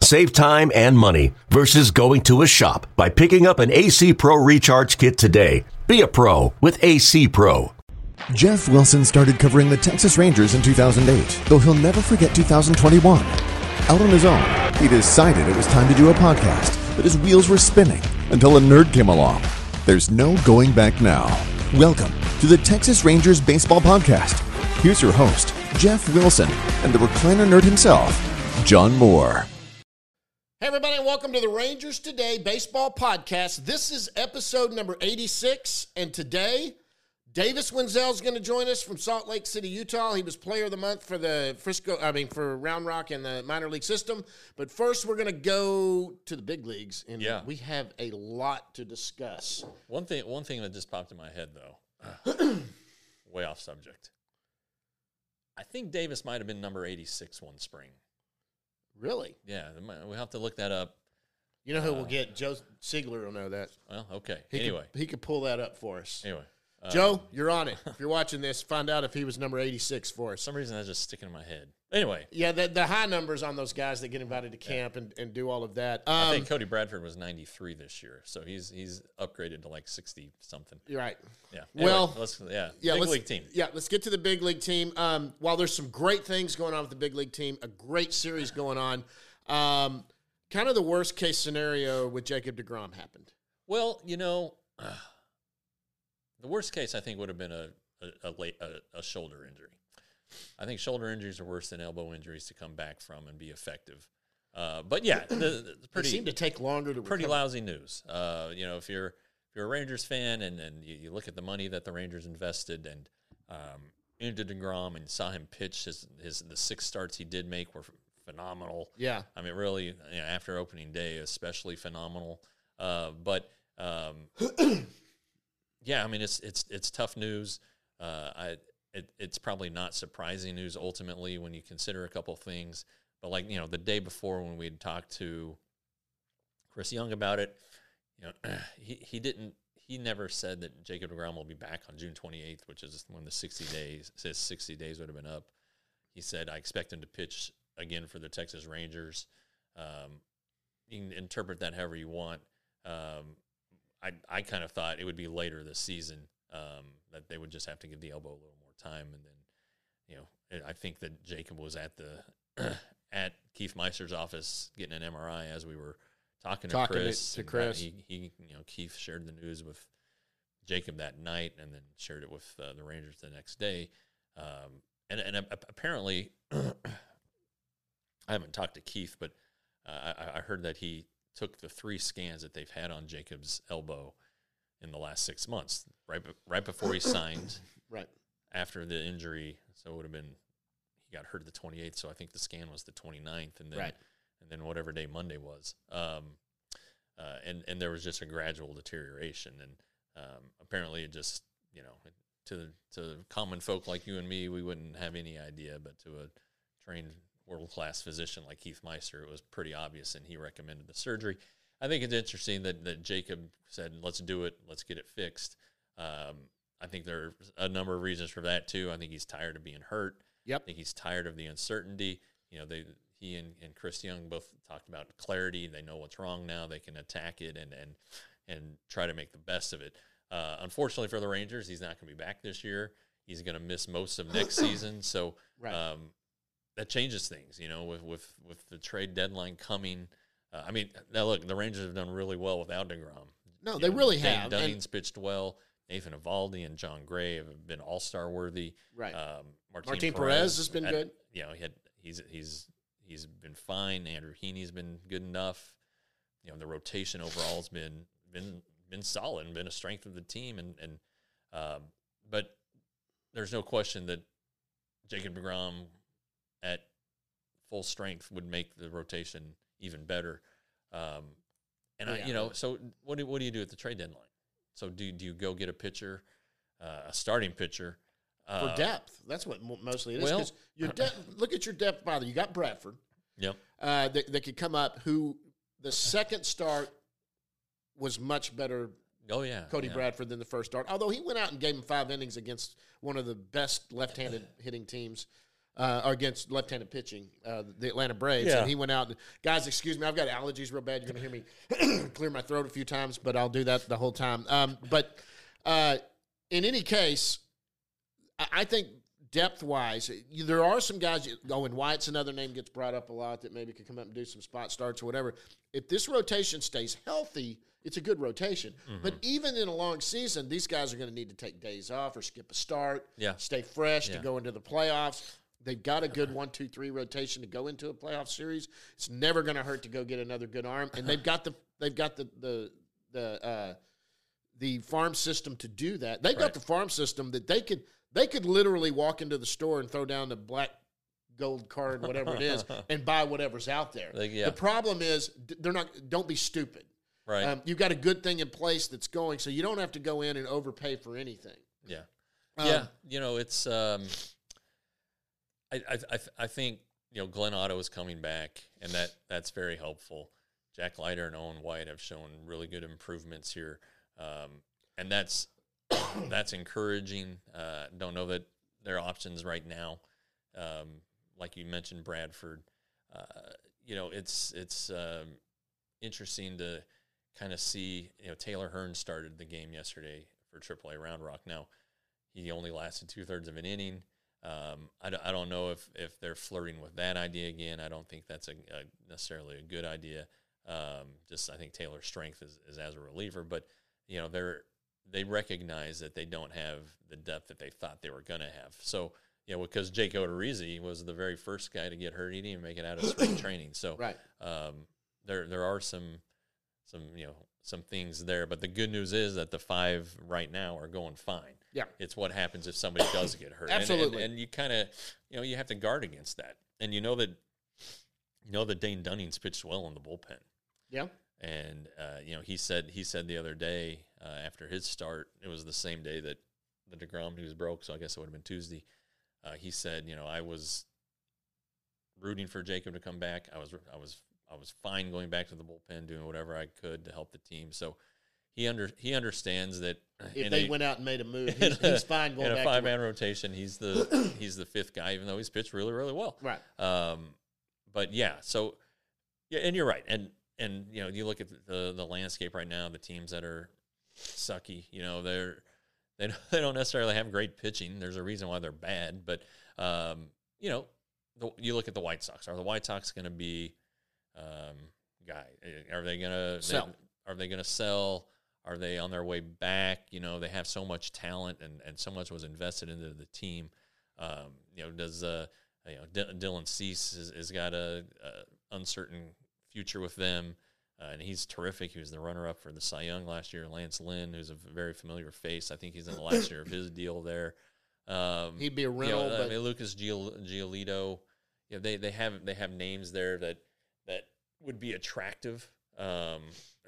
Save time and money versus going to a shop by picking up an AC Pro Recharge Kit today. Be a pro with AC Pro. Jeff Wilson started covering the Texas Rangers in 2008, though he'll never forget 2021. Out on his own, he decided it was time to do a podcast, but his wheels were spinning until a nerd came along. There's no going back now. Welcome to the Texas Rangers Baseball Podcast. Here's your host, Jeff Wilson, and the recliner nerd himself, John Moore. Hey, everybody, and welcome to the Rangers Today Baseball Podcast. This is episode number 86, and today, Davis Wendzel is going to join us from Salt Lake City, Utah. He was Player of the Month for the Frisco, I mean, for Round Rock and the minor league system. But first, we're going to go to the big leagues, and Yeah. we have a lot to discuss. One thing, one thing that just popped in my head though, way off subject. I think Davis might have been number eighty-six one spring. Really? Yeah, we'll have to look that up. You know who we'll get? Joe Ziegler will know that. Well, okay. He anyway, could, he could pull that up for us. anyway, uh, Joe, you're on it. If you're watching this, find out if he was number 86 for For us. some reason that's just sticking in my head. Anyway, Yeah, the, the high numbers on those guys that get invited to camp and, and do all of that. Um, I think Cody Bradford was ninety-three this year, so he's he's upgraded to like sixty something. you're right. Yeah. Well, let's yeah, Yeah, big let's, league team. Yeah, let's get to the big league team. Um, while there's some great things going on with the big league team, a great series going on. Um, kind of the worst case scenario with Jacob deGrom happened. Well, you know, the worst case I think would have been a a, a, late, a, a shoulder. I think shoulder injuries are worse than elbow injuries to come back from and be effective. Uh, but yeah, the, the They pretty seem to take longer to pretty recover. lousy news. Uh, you know, if you're if you're a Rangers fan and, and you, you look at the money that the Rangers invested and um, into deGrom and saw him pitch his his the six starts he did make were phenomenal. Yeah, I mean, really, you know, after opening day, especially phenomenal. Uh, but um, yeah, I mean, it's it's it's tough news. Uh, I it, it's probably not surprising news ultimately when you consider a couple things. But like you know, the day before when we had talked to Chris Young about it, you know, he he didn't. He never said that Jacob deGrom will be back on June 28th, which is when the 60 days says 60 days would have been up. He said, "I expect him to pitch again for the Texas Rangers." Um, you can interpret that however you want. Um, I I kind of thought it would be later this season um, that they would just have to give the elbow a little more time, and then you know I think that Jacob was at the at Keith Meister's office getting an MRI as we were talking to Talking to- Chris. to Chris. he, he you know Keith shared the news with Jacob that night, and then shared it with uh, the Rangers the next day. Um, and and ap- apparently, I haven't talked to Keith, but uh, I, I heard that he took the three scans that they've had on Jacob's elbow in the last six months, right right before he signed, right. After the injury. So it would have been he got hurt the 28th, so I think the scan was the 29th, and then Right. and then whatever day Monday was. Um, uh, and and there was just a gradual deterioration, and um, apparently it just you know to to common folk like you and me, we wouldn't have any idea, but to a trained world class physician like Keith Meister, it was pretty obvious, and he recommended the surgery. I think it's interesting that that Jacob said, "Let's do it. Let's get it fixed." Um, I think there's a number of reasons for that too. I think he's tired of being hurt. Yep. I think he's tired of the uncertainty. You know, they he and, and Chris Young both talked about clarity. They know what's wrong now. They can attack it and and and try to make the best of it. Uh, unfortunately for the Rangers, he's not going to be back this year. He's going to miss most of next season. So Right. um, that changes things. You know, with with with the trade deadline coming. Uh, I mean, now look, the Rangers have done really well without deGrom. No, You they know, really have. and- Dunning's pitched well. Nathan Eovaldi and Jon Gray have been all star worthy. Right. Um, Martin, Martin Perez has been had- good. You know, he had he's he's he's been fine. Andrew Heaney's been good enough. You know, the rotation overall has been been been solid and been a strength of the team. And and um, but there's no question that Jacob deGrom at full strength would make the rotation even better. Um, and I, you know, so what do what do you do at the trade deadline? So do do you go get a pitcher? uh, a starting pitcher. for Uh, depth. That's what mostly it is. well- your depth. Look at your depth father. You got Bradford Yep. uh, that, that could come up. Who the second start was much better. Oh yeah. Cody yeah. Bradford than the first start. Although he went out and gave him five innings against one of the best left-handed hitting teams. Uh, or against left-handed pitching, uh, the Atlanta Braves, Yeah. and he went out. And, guys, excuse me, I've got allergies real bad. You're going to hear me clear my throat a few times, but I'll do that the whole time. Um, but uh, in any case, I, I think depth wise, there are some guys. Owen White's another name gets brought up a lot that maybe could come up and do some spot starts or whatever. If this rotation stays healthy, it's a good rotation. But even in a long season, these guys are going to need to take days off or skip a start. Yeah. stay fresh to go into the playoffs. They've got a good one, two, three rotation to go into a playoff series. It's never going to hurt to go get another good arm, and they've got the they've got the the the uh, the farm system to do that. They've got the farm system that they could they could literally walk into the store and throw down the black gold card, whatever it is, and buy whatever's out there. Like, yeah. The problem is they're not. Don't be stupid. Right. Um, you've got a good thing in place that's going, so you don't have to go in and overpay for anything. Yeah. Um, yeah. You know, it's um I I I, think, you know, Glenn Otto is coming back and that that's very helpful. Jack Leiter and Owen White have shown really good improvements here. Um and that's that's encouraging. Uh don't know that their options right now. Um like you mentioned Bradford. Uh you know, it's it's um interesting to kind of see, you know, Taylor Hearn started the game yesterday for AAA Round Rock. Now, he only lasted two thirds of an inning. Um, I, don't, I don't know if, if they're flirting with that idea again. I don't think that's a, a necessarily a good idea. Um, just I think Taylor's strength is, is as a reliever, but you know they're they recognize that they don't have the depth that they thought they were going to have. So you know because Jake Odorizzi was the very first guy to get hurt, he didn't even make it out of spring training. So Right. um, there there are some some you know some things there, but the good news is that the five right now are going fine. Yeah. It's what happens if somebody does get hurt. And- and- Absolutely. And, you kind of, you know, you have to guard against that. And you know that, you know that Dane Dunning's pitched well in the bullpen. Yeah. And uh, you know, he said he said the other day uh, after his start, it was the same day that the deGrom news broke, so I guess it would have been Tuesday. Uh, he said, you know, I was rooting for Jacob to come back. I was I was I was fine going back to the bullpen, doing whatever I could to help the team. So he under he understands that If they a- went out and made a move, he's, a- he's fine going in a back. five to man rotation. He's the he's the fifth guy, even though he's pitched really really well. Right. Um, but yeah, so yeah, and you're right, and and you know you look at the the landscape right now, the teams that are sucky, you know they're they don't, they don't necessarily have great pitching. There's a reason why they're bad, but um, you know the, you look at the White Sox. Are the White Sox going to be um, guy? Are they going to Sell. Are they to sell? Are they on their way back? You know, they have so much talent and, and so much was invested into the team. Um, you know, does uh, you know D- Dylan Cease has, has got a, a uncertain future with them, uh, and he's terrific. He was the runner-up for the Cy Young last year. Lance Lynn, who's a very familiar face, I think he's in the last year of his deal there. Um, He'd be a you know, rental, I mean, Lucas Giol- Giolito, you know, they they have they have names there that that would be attractive, um,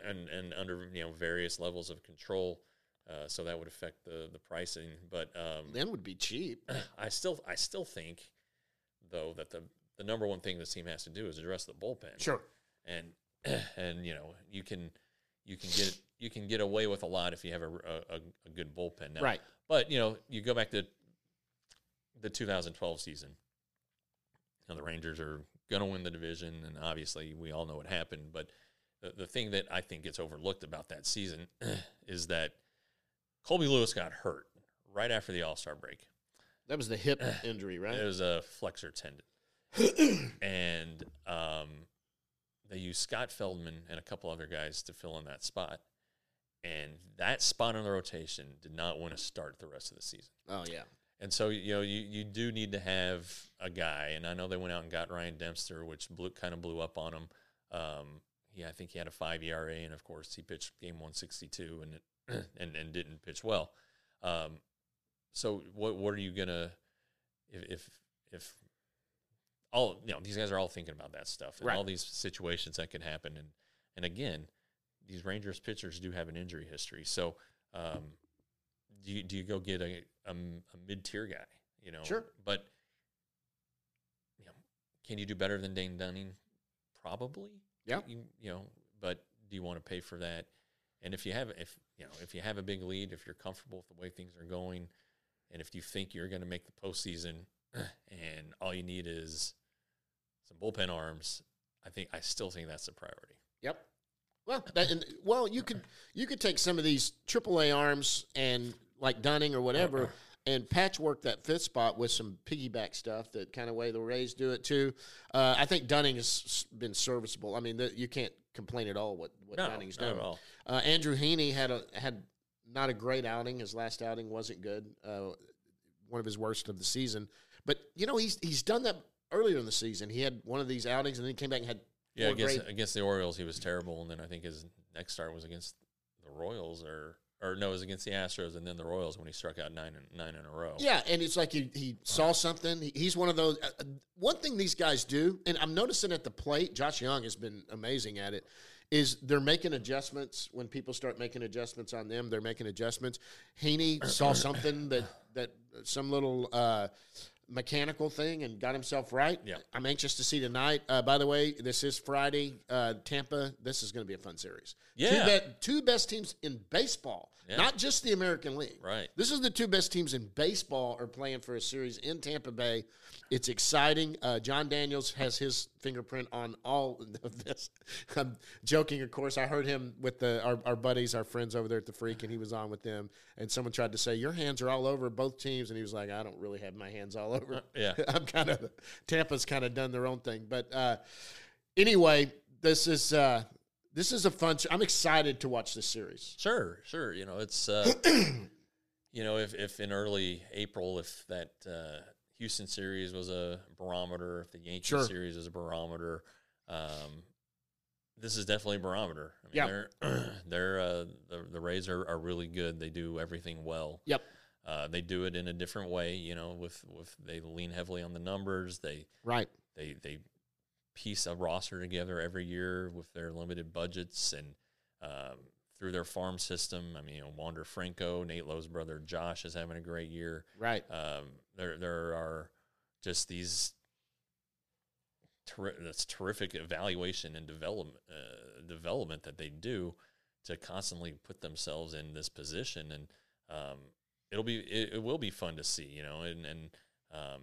and and under you know various levels of control. Uh, so that would affect the the pricing, but um, then would be cheap. I still I still think though that the the number one thing this team has to do is address the bullpen. Sure. And and you know you can you can get you can get away with a lot if you have a a, a- a good bullpen. Now, Right. But you know you go back to the 2012 season. You know, the Rangers are going to win the division, and obviously we all know what happened. But the, the thing that I think gets overlooked about that season is that Colby Lewis got hurt right after the All Star break. That was the hip injury, right? It was a flexor tendon. and um, they used Scott Feldman and a couple other guys to fill in that spot. And that spot on the rotation did not want to start the rest of the season. Oh yeah. And so, you know, you, you do need to have a guy. And I know they went out and got Ryan Dempster, which blew, kind of blew up on him. Um, yeah, I think he had a five ERA, and of course he pitched game 162 and it, and and didn't pitch well. Um, so what what are you gonna if if if all you know these guys are all thinking about that stuff and Right. all these situations that could happen and and again these Rangers pitchers do have an injury history so um, do you do you go get a a, a mid tier guy? You know, Sure. But you know, can you do better than Dane Dunning? Probably. Yeah. You, you know, but do you want to pay for that? And if you have if you know if you have a big lead, if you're comfortable with the way things are going, and if you think you're going to make the postseason, and all you need is some bullpen arms, I think I still think that's a priority. Yep. Well, that, and, well, you could you could take some of these AAA arms and like Dunning or whatever, and patchwork that fifth spot with some piggyback stuff. That kind of way the Rays do it too. Uh, I think Dunning has been serviceable. I mean, the, you can't complain at all what what No, Dunning's not done. at all. Uh, Andrew Heaney had a had not a great outing. His last outing wasn't good. Uh, one of his worst of the season. But you know he's he's done that earlier in the season. He had one of these outings and then he came back and had Yeah, against great- against the Orioles, he was terrible, and then I think his next start was against the Royals, or or no, it was against the Astros, and then the Royals when he struck out nine in, nine in a row. Yeah, and it's like he, he saw something. He, he's one of those. Uh, uh, one thing these guys do, and I'm noticing at the plate, Josh Jung has been amazing at it. Is they're making adjustments when people start making adjustments on them. They're making adjustments. Heaney saw something that that some little uh, mechanical thing and got himself right. Yeah. I'm anxious to see tonight. Uh, by the way, this is Friday. Uh, Tampa. This is going to be a fun series. Yeah. two, be- two best teams in baseball, Yeah. not just the American League. Right. This is the two best teams in baseball are playing for a series in Tampa Bay. It's exciting. Uh, Jon Daniels has his fingerprint on all of this. I'm joking, of course. I heard him with the our, our buddies, our friends over there at the Freak, and he was on with them. And someone tried to say, "Your hands are all over both teams," and he was like, "I don't really have my hands all over." yeah. I'm kind of Tampa's kind of done their own thing, but uh, anyway, this is uh, this is a fun. I'm excited to watch this series. Sure, sure. You know, it's uh, you know, if if in early April, if that uh, Houston series was a barometer, if the Yankee Sure. series was a barometer, um, this is definitely a barometer. I mean, Yeah. they're they're uh, the the Rays are, are really good. They do everything well. Yep. Uh, they do it in a different way. You know, with with they lean heavily on the numbers. They Right. they they piece a roster together every year with their limited budgets and um, through their farm system. I mean, you know, Wander Franco, Nate Lowe's brother Josh is having a great year. Right. Um, there there are just these terri- that's terrific evaluation and development uh, development that they do to constantly put themselves in this position and um, it'll be it, it will be fun to see you know and and um,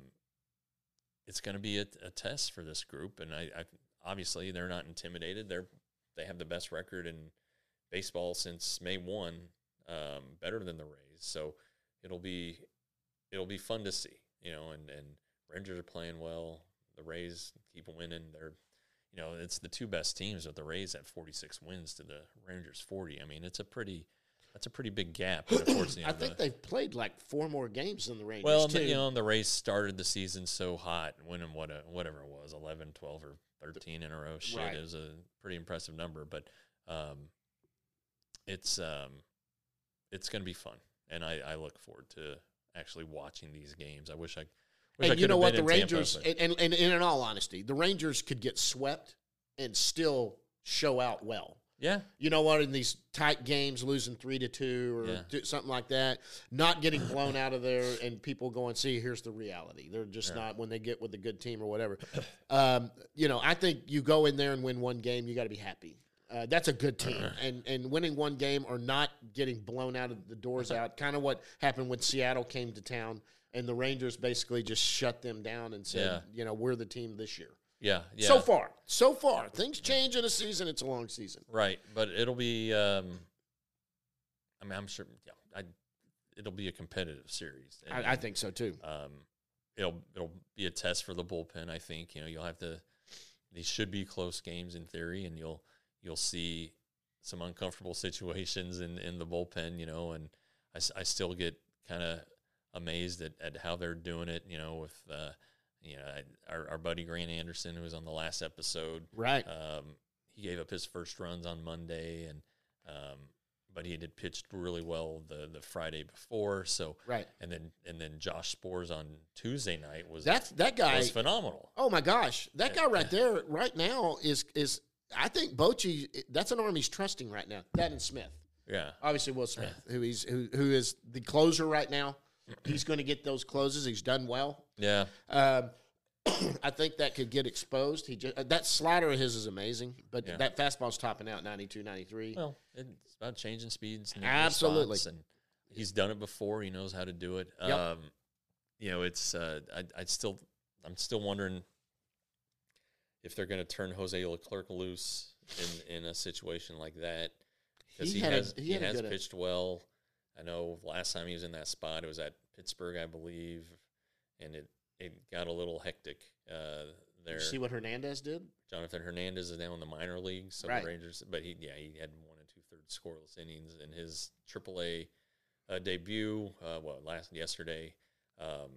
it's going to be a, a test for this group and I, I obviously they're not intimidated. They're they have the best record in baseball since May 1 um, better than the Rays so it'll be it'll be fun to see you know and and Rangers are playing well. The Rays keep winning. They're you know it's the two best teams with the Rays at 46 wins to the Rangers 40 I mean it's a pretty that's a pretty big gap and unfortunately I the- think they've played like four more games than the Rangers. well, too. you know, the race started the season so hot, winning what a, whatever it was, 11, 12, or 13 in a row. Shit, Right. it was a pretty impressive number. But um, it's um, it's going to be fun, and I, I look forward to actually watching these games. I wish I. Wish I you know what? The in Tampa, Rangers, and, and, and in all honesty, the Rangers could get swept and still show out well. Yeah, You know what? In these tight games, losing three to two or Yeah. two, something like that, not getting blown out of there, and people going, "See, here's the reality." They're just Yeah. not when they get with a good team or whatever. Um, you know, I think you go in there and win one game, you got to be happy. Uh, that's a good team, and and winning one game or not getting blown out of the doors out, kind of what happened when Seattle came to town, and the Rangers basically just shut them down and said, Yeah. you know, we're the team this year. Yeah, yeah. So far, so far, things change in a season. It's a long season. Right, but it'll be. Um, I mean, I'm sure. Yeah, I, it'll be a competitive series. and- I, I think so too. Um, it'll it'll be a test for the bullpen. I think you know you'll have to. These should be close games in theory, and you'll you'll see some uncomfortable situations in in the bullpen. You know, and I, I still get kind of amazed at, at how they're doing it. You know, with uh, you know I- our our buddy Grant Anderson who was on the last episode. Right. Um, he gave up his first runs on Monday, and um, but he had pitched really well the the Friday before. So Right. and then and then Josh Sborz on Tuesday night was That's that guy. was phenomenal. Oh my gosh, that guy right there, right now is is. I think Bochy. That's an arm he's trusting right now. That and Smith. Yeah. Obviously, Will Smith, who he's who, who is the closer right now. He's going to get those closes. He's done well. Yeah. Um, I think that could get exposed. He just, that slider of his is amazing, but Yeah. that fastball's topping out 92, 93. Well, it's about changing speeds. nicking Absolutely. and he's done it before. He knows how to do it. Yep. Um, you know, it's. Uh, I, I still, I'm still wondering if they're going to turn Jose Leclerc loose in in a situation like that because He he, had a- has he he, has pitched well. I know last time he was in that spot, it was at Pittsburgh, I believe, and it it got a little hectic uh, Did there. you see what Hernandez did? Jonathan Hernandez is now in the minor leagues, so Right. the Rangers. But he, yeah, he had one and two thirds scoreless innings in his AAA uh, debut. Uh, well, last yesterday, um,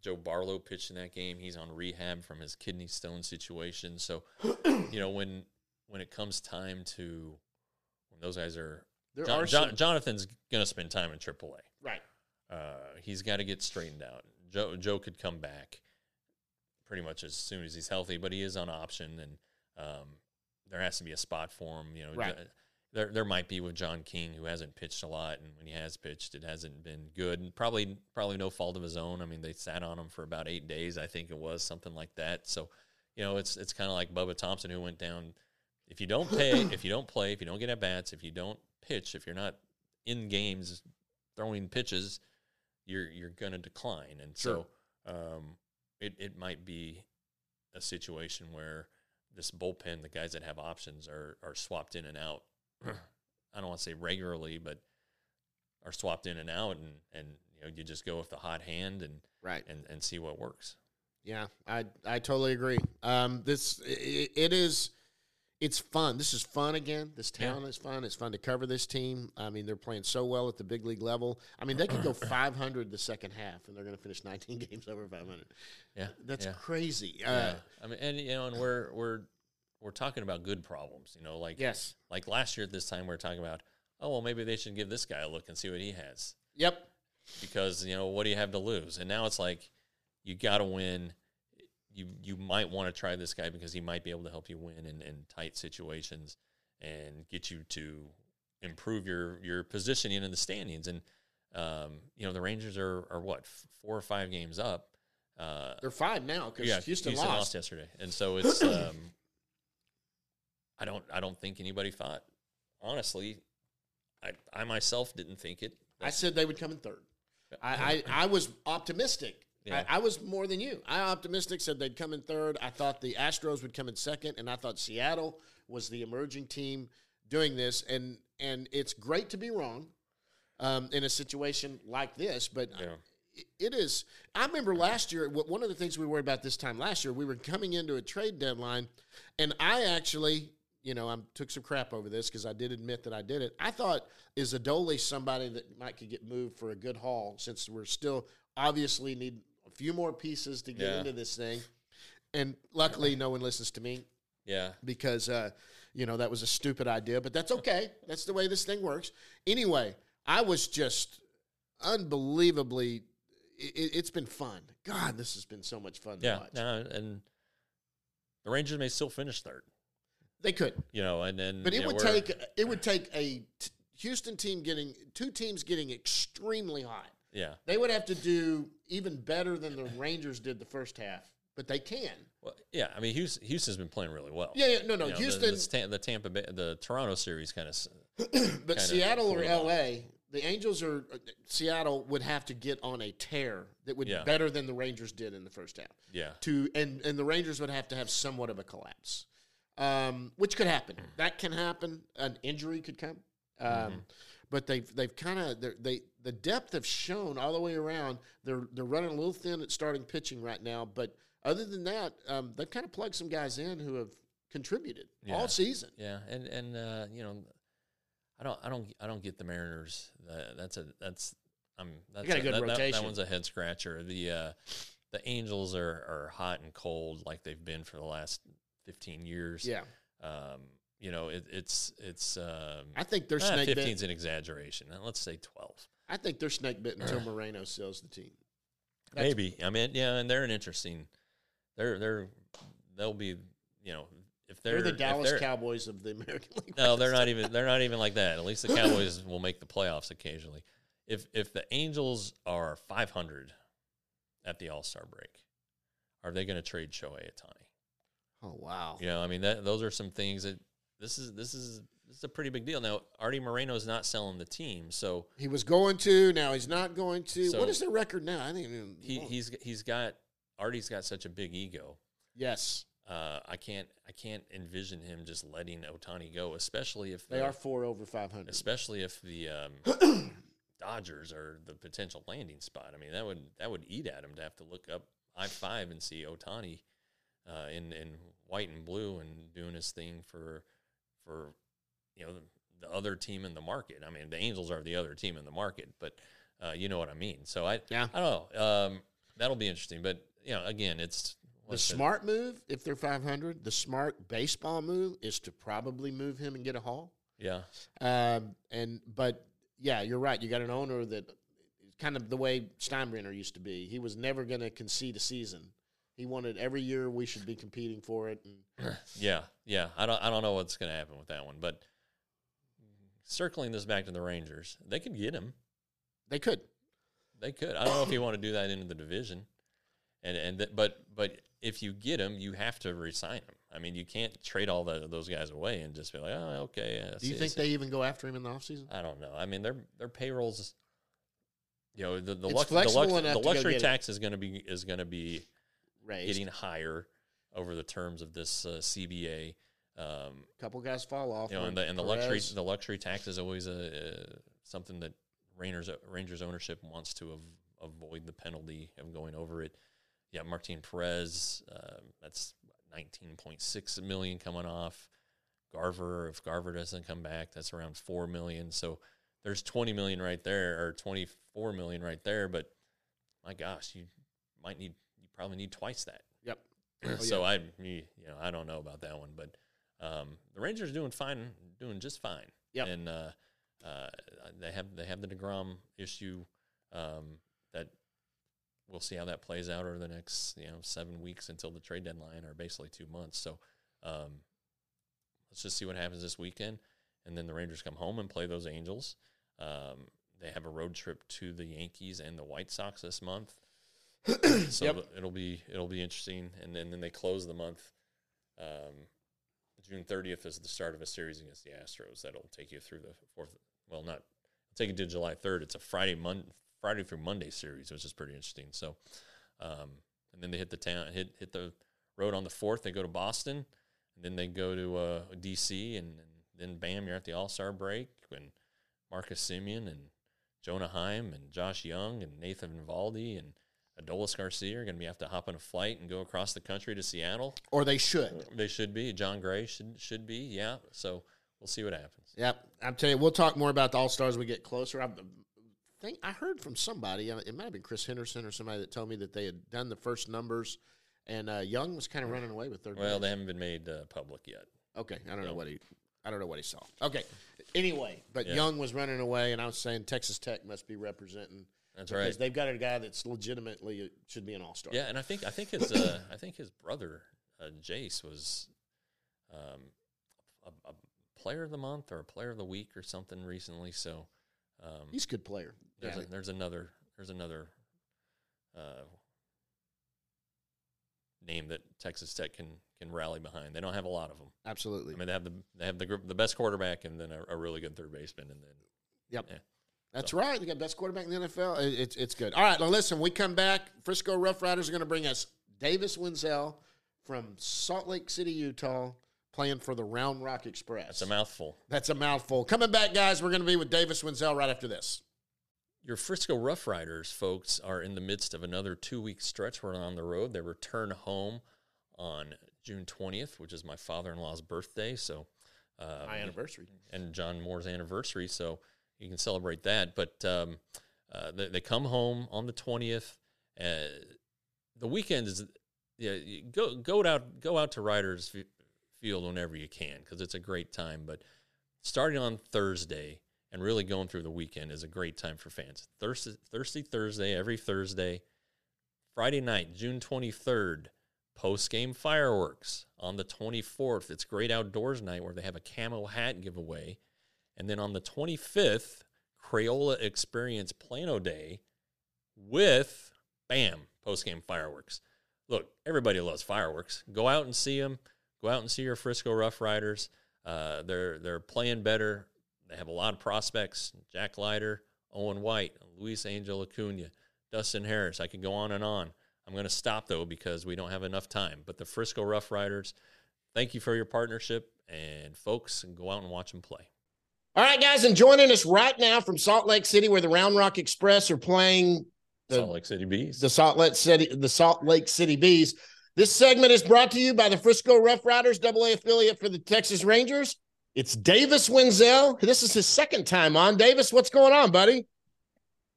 Joe Barlow pitched in that game. He's on rehab from his kidney stone situation. So, you know, when when it comes time to when those guys are, There Jon- are some, Jonathan's going to spend time in AAA. right. Uh, he's got to get straightened out. Joe Joe could come back pretty much as soon as he's healthy, but he is on option, and um, there has to be a spot for him. You know, Right. There there might be with John King, who hasn't pitched a lot, and when he has pitched, it hasn't been good, and probably probably no fault of his own. I mean, they sat on him for about eight days, I think it was something like that. So, you know, it's it's kind of like Bubba Thompson, who went down. If you don't pay, if you don't play, if you don't get at bats, if you don't pitch, if you're not in games throwing pitches, you're you're going to decline. And Sure. so um, it it might be a situation where this bullpen, the guys that have options, are are swapped in and out. I don't want to say regularly, but are swapped in and out, and and you know you just go with the hot hand and Right. and and see what works. Yeah, I I totally agree. Um, this i it is, it's fun. This is fun again. This Yeah. town is fun. It's fun to cover this team. I mean, they're playing so well at the big league level. I mean, they could go 500 the second half, and they're going to finish 19 games over 500. Yeah, That's yeah. crazy. Uh, yeah. I mean, and you know, and we're we're we're talking about good problems. You know, like Yes. like last year at this time, we are talking about, oh well, maybe they should give this guy a look and see what he has. Yep. because you know what do you have to lose? And now it's like you got to win. You you might want to try this guy because he might be able to help you win in, in tight situations and get you to improve your your positioning in the standings. And um, you know the Rangers are are what four or five games up. Uh, They're five now because yeah, Houston, lost. yesterday, and so it's. Um, I don't. I don't think anybody thought. Honestly, I I myself didn't think it. I said they would come in third. I, I, I was optimistic. Yeah. I, I was more than you. I optimistic said they'd come in third. I thought the Astros would come in second, and I thought Seattle was the emerging team doing this. And and it's great to be wrong um, in a situation like this, but Yeah. it- it is. I remember last year. One of the things we worried about this time last year, we were coming into a trade deadline, and I actually, you know, I took some crap over this because I did admit that I did it. I thought is Adoli somebody that might could get moved for a good haul since we're still obviously need few more pieces to get Yeah. into this thing, and luckily no one listens to me Yeah, because uh, you know that was a stupid idea, but that's okay. that's the way this thing works. Anyway, I was just unbelievably. It, it's been fun. God, this has been so much fun to yeah. No, and the Rangers may still finish third. They could, You know, and then but it would we're- take it would take a t- Houston team getting two teams getting extremely hot. Yeah. They would have to do even better than the Rangers did the first half, but they can. Well, yeah. I mean, Houston, Houston's been playing really well. Yeah, yeah no, no. You know, the- Houston, the, the, Tampa Bay, the Toronto series kind of. but kinda Seattle or. LA, the Angels or uh, Seattle would have to get on a tear that would Yeah. be better than the Rangers did in the first half. Yeah. To and and the Rangers would have to have somewhat of a collapse, um, which could happen. That can happen. An injury could come. Um, Mm-hmm. But they've they've kind of they the depth have shown all the way around. They're they're running a little thin at starting pitching right now, but other than that, um, they've kind of plugged some guys in who have contributed Yeah. all season. Yeah, and and uh, you know, I don't, I don't, I don't get the Mariners. Uh, that's a that's I'm that's got a good that, that- That, one's a head scratcher. The uh, the Angels are are hot and cold like they've been for the last fifteen years. Yeah, Um, you know, it, it's it's um, I think they're ah, snake bit. 15's an exaggeration. Let's say twelve. I think they're snake bit until Moreno sells the team. That's- Maybe. I mean, yeah, and they're an interesting. They're they're they'll be you know if they're They're the Dallas they're- Cowboys of the American League. No, they're not even. They're not even like that. At least the Cowboys will make the playoffs occasionally. If if the Angels are 500 at the All Star break, are they going to trade Shohei Ohtani? Oh wow. You know, I mean, that those are some things that this is this is this is a pretty big deal. Now, Arte Moreno is not selling the team, so He was going to. Now he's not going to. So- what is their record now? I think he he's he's got Arte's got such a big ego. yes, Uh, I can't I can't envision him just letting Ohtani go, especially if they are four over five hundred. especially if the um, Dodgers are the potential landing spot. I mean, that would that would eat at him to have to look up I five and see Ohtani uh, in in white and blue and doing his thing for for you know the, the other team in the market. I mean, the Angels are the other team in the market, but uh, you know what I mean. So I Yeah. I don't know. Um, that'll be interesting, but you know, again, it's The it? smart move, if they're five hundred, the smart baseball move is to probably move him and get a haul. Yeah, Um, and but yeah, you're right. You got an owner that kind of the way Steinbrenner used to be. He was never going to concede a season. He wanted every year we should be competing for it. And Yeah, yeah. I don't I don't know what's going to happen with that one, but circling this back to the Rangers, they could get him. they could. They could. I don't know if you want to do that into the division, and and th- but but if you get him, you have to resign him. I mean, you can't trade all the, those guys away and just be like, oh, okay. Do you see- think see." they even go after him in the offseason? I don't know. I mean, their their payrolls. You know, the the, lux, the, lux, the luxury tax is going to be is going to be Raised. getting higher over the terms of this uh, CBA. Um, a couple guys fall off. you know, and the and the luxury the luxury tax is always a, uh something that Rangers Rangers ownership wants to av- avoid the penalty of going over it. Yeah, Martin Perez, um, that's nineteen point six million coming off. Garver, if Garver doesn't come back, that's around four million. So there's twenty million right there, or twenty four million right there. But my gosh, you might need probably need twice that. Yep. so I, me, you know, I don't know about that one, but um, the Rangers are doing fine, doing just fine. Yep. And uh, uh, they have they have the deGrom issue um, that we'll see how that plays out over the next you know seven weeks until the trade deadline, or basically two months. So um, let's just see what happens this weekend, and then the Rangers come home and play those Angels. Um, they have a road trip to the Yankees and the White Sox this month. so Yep. it'll- be it'll be interesting, and then, then they close the month. Um, June thirtieth is the start of a series against the Astros. That'll take you through the fourth. Well, not take it to July third. It's a Friday Mon- Friday through Monday series, which is pretty interesting. So, um, and then they hit the town, hit hit the road on the fourth. They go to Boston, and then they go to uh, DC, and, and then bam, you're at the All Star break, and Marcus Semien and Jonah Heim and Josh Jung and Nathan Eovaldi and Adolis Garcia are going to be have to hop on a flight and go across the country to Seattle. Or they should. They should be. Jon Gray should should be. Yeah. So we'll see what happens. Yep. I'm telling you, we'll talk more about the All Stars as we get closer. I think I heard from somebody. It might have been Chris Henderson or somebody that told me that they had done the first numbers, and uh, Jung was kind of running away with third. Well, they haven't been made uh, public yet. Okay, I don't know what he. I don't know what he saw. Okay, anyway, but Yeah. Jung was running away, and I was saying Texas Tech must be representing. That's right. because. They've got a guy that's legitimately uh, should be an All Star. Yeah, and I think I think his uh, I think his brother uh, Jace was um, a, a player of the month or a player of the week or something recently. So um, he's a good player. there's, Yeah. a, there's another there's another uh, name that Texas Tech can can rally behind. They don't have a lot of them. Absolutely. I mean, they have the they have the the best quarterback and then a, a really good third baseman and then Yep. Yeah. That's right. They got best quarterback in the NFL. It- It's it's good. All right, now listen. We come back. Frisco Rough Riders are going to bring us Davis Wendzel from Salt Lake City, Utah, playing for the Round Rock Express. that's a mouthful. That's a mouthful. Coming back, guys. We're going to be with Davis Wendzel right after this. Your Frisco Rough Riders, folks, are in the midst of another two week stretch. We're on the road. They return home on June 20th, which is my father in law's birthday. So, uh, My anniversary. and John Moore's anniversary. So you can celebrate that. But um, uh, they, they come home on the 20th. Uh, the weekend is, yeah, you go, go out, go out to Riders Field whenever you can because it's a great time. But starting on Thursday and really going through the weekend is a great time for fans. Thursday, Thursday, Thursday, every Thursday. Friday night, June 23rd, post game fireworks on the 24th. It's Great Outdoors Night where they have a camo hat giveaway. And then on the 25th, Crayola Experience Plano Day with, bam, post game fireworks. Look, everybody loves fireworks. Go out and see them. Go out and see your Frisco Rough Riders. Uh, they're they're playing better. They have a lot of prospects: Jack Leiter, Owen White, Luis Angel Acuna, Dustin Harris. I could go on and on. I'm going to stop though because we don't have enough time. But the Frisco Rough Riders, thank you for your partnership, and folks, go out and watch them play. All right, guys, and joining us right now from Salt Lake City, where the Round Rock Express are playing the Salt Lake City Bees. The Salt Lake City, the Salt Lake City Bees. This segment is brought to you by the Frisco Rough Riders, double A affiliate for the Texas Rangers. It's Davis Wendzel. This is his second time on. Davis, what's going on, buddy?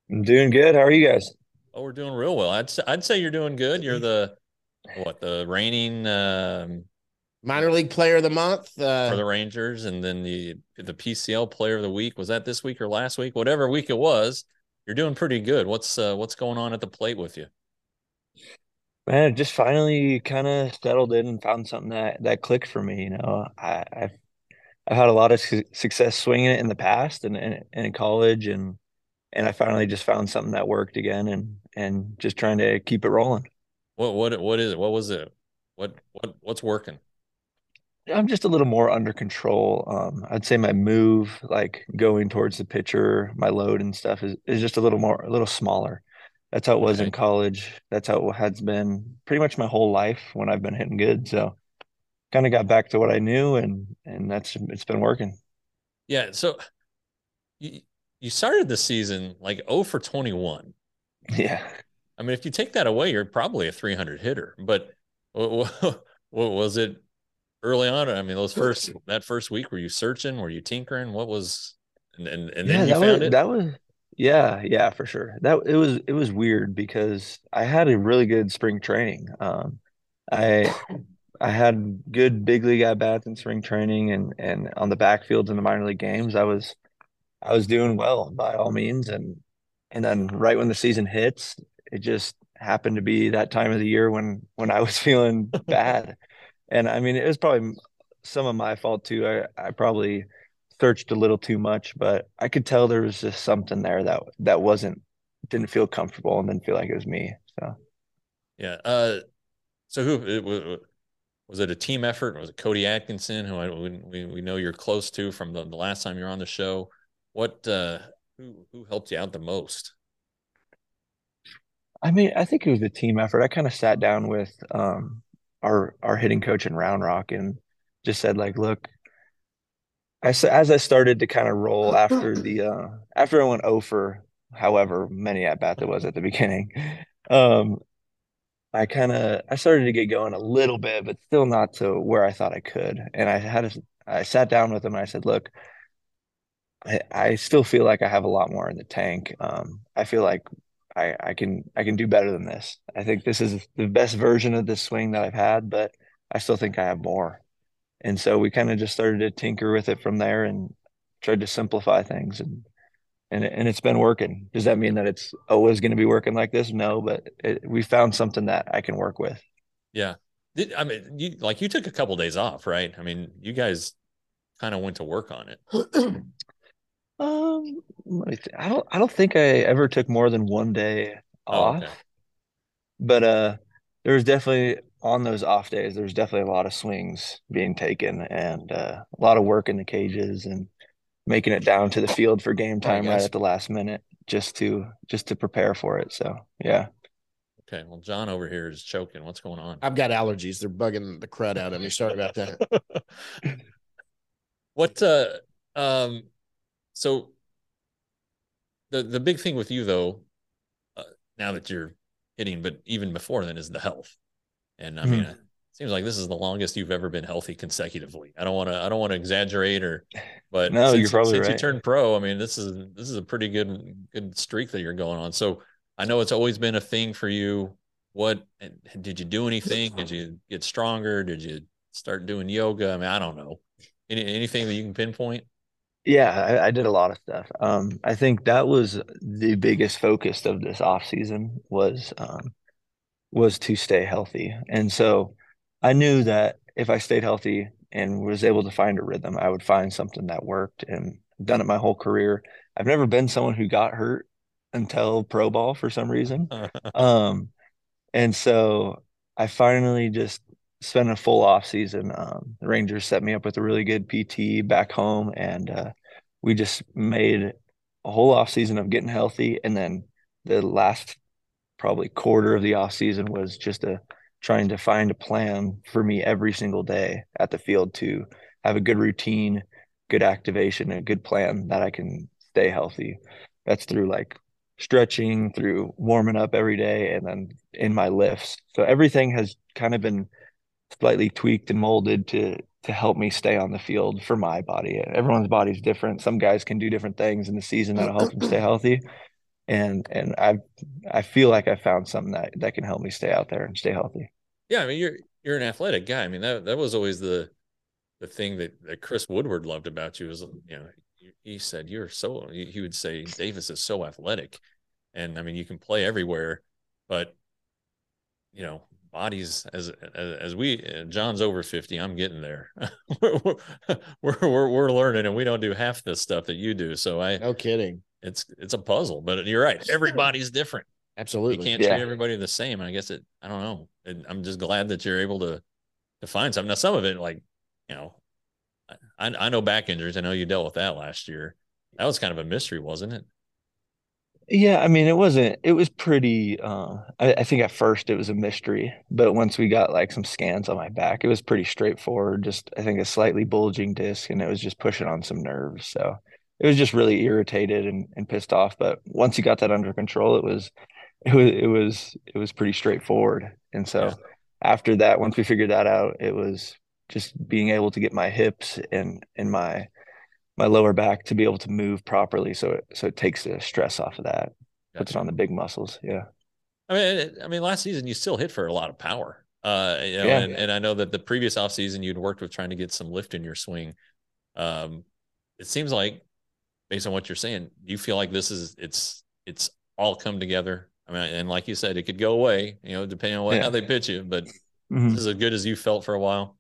I'm doing good. How are you guys? Oh, we're doing real well. I'd I'd say you're doing good. You're the what the reigning um, minor league player of the month uh, for the Rangers, and then the the PCL player of the week. Was that this week or last week? Whatever week it was, you're doing pretty good. What's uh, what's going on at the plate with you? Man, just finally kind of settled in and found something that that clicked for me. You know, I, I've I've had a lot of su- success swinging it in the past and, and, and in college, and and I finally just found something that worked again, and and just trying to keep it rolling. What what what is it? What was it? What what what's working? I'm just a little more under control. Um, I'd say my move, like going towards the pitcher, my load and stuff is, is just a little more, a little smaller. That's how it was okay. in college. That's how it has been pretty much my whole life when I've been hitting good. So kind of got back to what I knew and, and that's, it's been working. Yeah. So you, you started the season like 0 for 21. Yeah. I mean, if you take that away, you're probably a 300 hitter, but what, what was it early on? I mean, those first that first week, were you searching? Were you tinkering? What was and and, and then you found was, it? That was yeah, yeah, for sure. That it was it was weird because I had a really good spring training. Um, I I had good big league at bats in spring training and and on the backfields in the minor league games. I was I was doing well by all means, and and then right when the season hits, it just happened to be that time of the year when when I was feeling bad and I mean, it was probably some of my fault too. I, I probably searched a little too much, but I could tell there was just something there that that wasn't didn't feel comfortable and didn't feel like it was me. So yeah. Uh, so who it was, was it a team effort? Was it Cody Atkinson, who I, we we know you're close to from the, the last time you're on the show? What uh, who who helped you out the most? I mean, I think it was a team effort. I kind of sat down with um, our our hitting coach in Round Rock and just said like, look, I as I started to kind of roll after the uh after I went over however many at bat there was at the beginning, um, I kind of I started to get going a little bit, but still not to where I thought I could. And I had a, I sat down with him and I said, look. I, I still feel like I have a lot more in the tank. Um, I feel like I, I can I can do better than this. I think this is the best version of this swing that I've had, but I still think I have more. And so we kind of just started to tinker with it from there and tried to simplify things and and and it's been working. Does that mean that it's always going to be working like this? No, but it, we found something that I can work with. Yeah, I mean, you like you took a couple of days off, right? I mean, you guys kind of went to work on it. Um, I don't. I don't think I ever took more than one day oh, off. Okay. But uh, there was definitely on those off days. There was definitely a lot of swings being taken and uh, a lot of work in the cages and making it down to the field for game time right at the last minute just to just to prepare for it. So yeah. Okay. Well, John over here is choking. What's going on? I've got allergies. They're bugging the crud out of me. Sorry about that. what uh um so the the big thing with you though, uh, now that you're hitting, but even before then, is the health. And I mm-hmm. mean, it seems like this is the longest you've ever been healthy consecutively. I don't want to I don't want to exaggerate or, but no, since, you're probably since right. you turned pro, I mean, this is this is a pretty good good streak that you're going on. So I know it's always been a thing for you. What did you do anything? Did you get stronger? Did you start doing yoga? I mean, I don't know. Any, anything that you can pinpoint? Yeah, I, I, did a lot of stuff. Um, I think that was the biggest focus of this off season was um, was to stay healthy. And so I knew that if I stayed healthy and was able to find a rhythm, I would find something that worked and done it my whole career. I've never been someone who got hurt until pro ball for some reason. um, and so I finally just spent a full off season. Um, the Rangers set me up with a really good PT back home, and uh, we just made a whole off season of getting healthy. And then the last probably quarter of the off season was just a trying to find a plan for me every single day at the field to have a good routine, good activation, a good plan that I can stay healthy. That's through like stretching, through warming up every day, and then in my lifts. So everything has kind of been slightly tweaked and molded to to help me stay on the field for my body. Everyone's body's different. Some guys can do different things in the season that'll help them stay healthy. And and I I feel like I found something that that can help me stay out there and stay healthy. Yeah, I mean you're you're an athletic guy. I mean that that was always the the thing that, that Chris Woodward loved about you is you know he said you're so he would say Davis is so athletic and I mean you can play everywhere but you know bodies as as, as we John's over 50 I'm getting there. We're, we're, we're we're learning and we don't do half the stuff that you do so I no kidding. It's it's a puzzle but you're right everybody's different. Absolutely. you can't yeah. treat everybody the same I guess it I don't know I'm just glad that you're able to to find something now some of it like you know I, I know back injuries I know you dealt with that last year. That was kind of a mystery wasn't it yeah, I mean, it wasn't, it was pretty, uh, I, I, think at first it was a mystery, but once we got like some scans on my back, it was pretty straightforward. Just, I think a slightly bulging disc and it was just pushing on some nerves. So it was just really irritated and, and pissed off. But once you got that under control, it was, it was, it was, it was pretty straightforward. And so yeah. after that, once we figured that out, it was just being able to get my hips and, and my, my lower back to be able to move properly. So it, so it takes the stress off of that, gotcha. puts it on the big muscles. Yeah. I mean, I mean, last season you still hit for a lot of power. Uh, you know, yeah, and, yeah. and I know that the previous off season you'd worked with trying to get some lift in your swing. Um, it seems like, based on what you're saying, you feel like this is it's it's all come together. I mean, and like you said, it could go away, you know, depending on what, yeah. how they pitch you. But mm-hmm. this is as good as you felt for a while.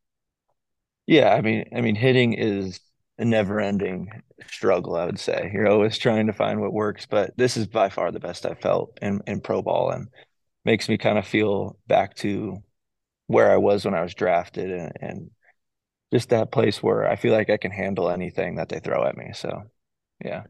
Yeah, I mean, I mean, hitting is a never ending struggle, I would say. You're always trying to find what works, but this is by far the best I've felt in, in pro ball and makes me kind of feel back to where I was when I was drafted and, and just that place where I feel like I can handle anything that they throw at me. So, yeah.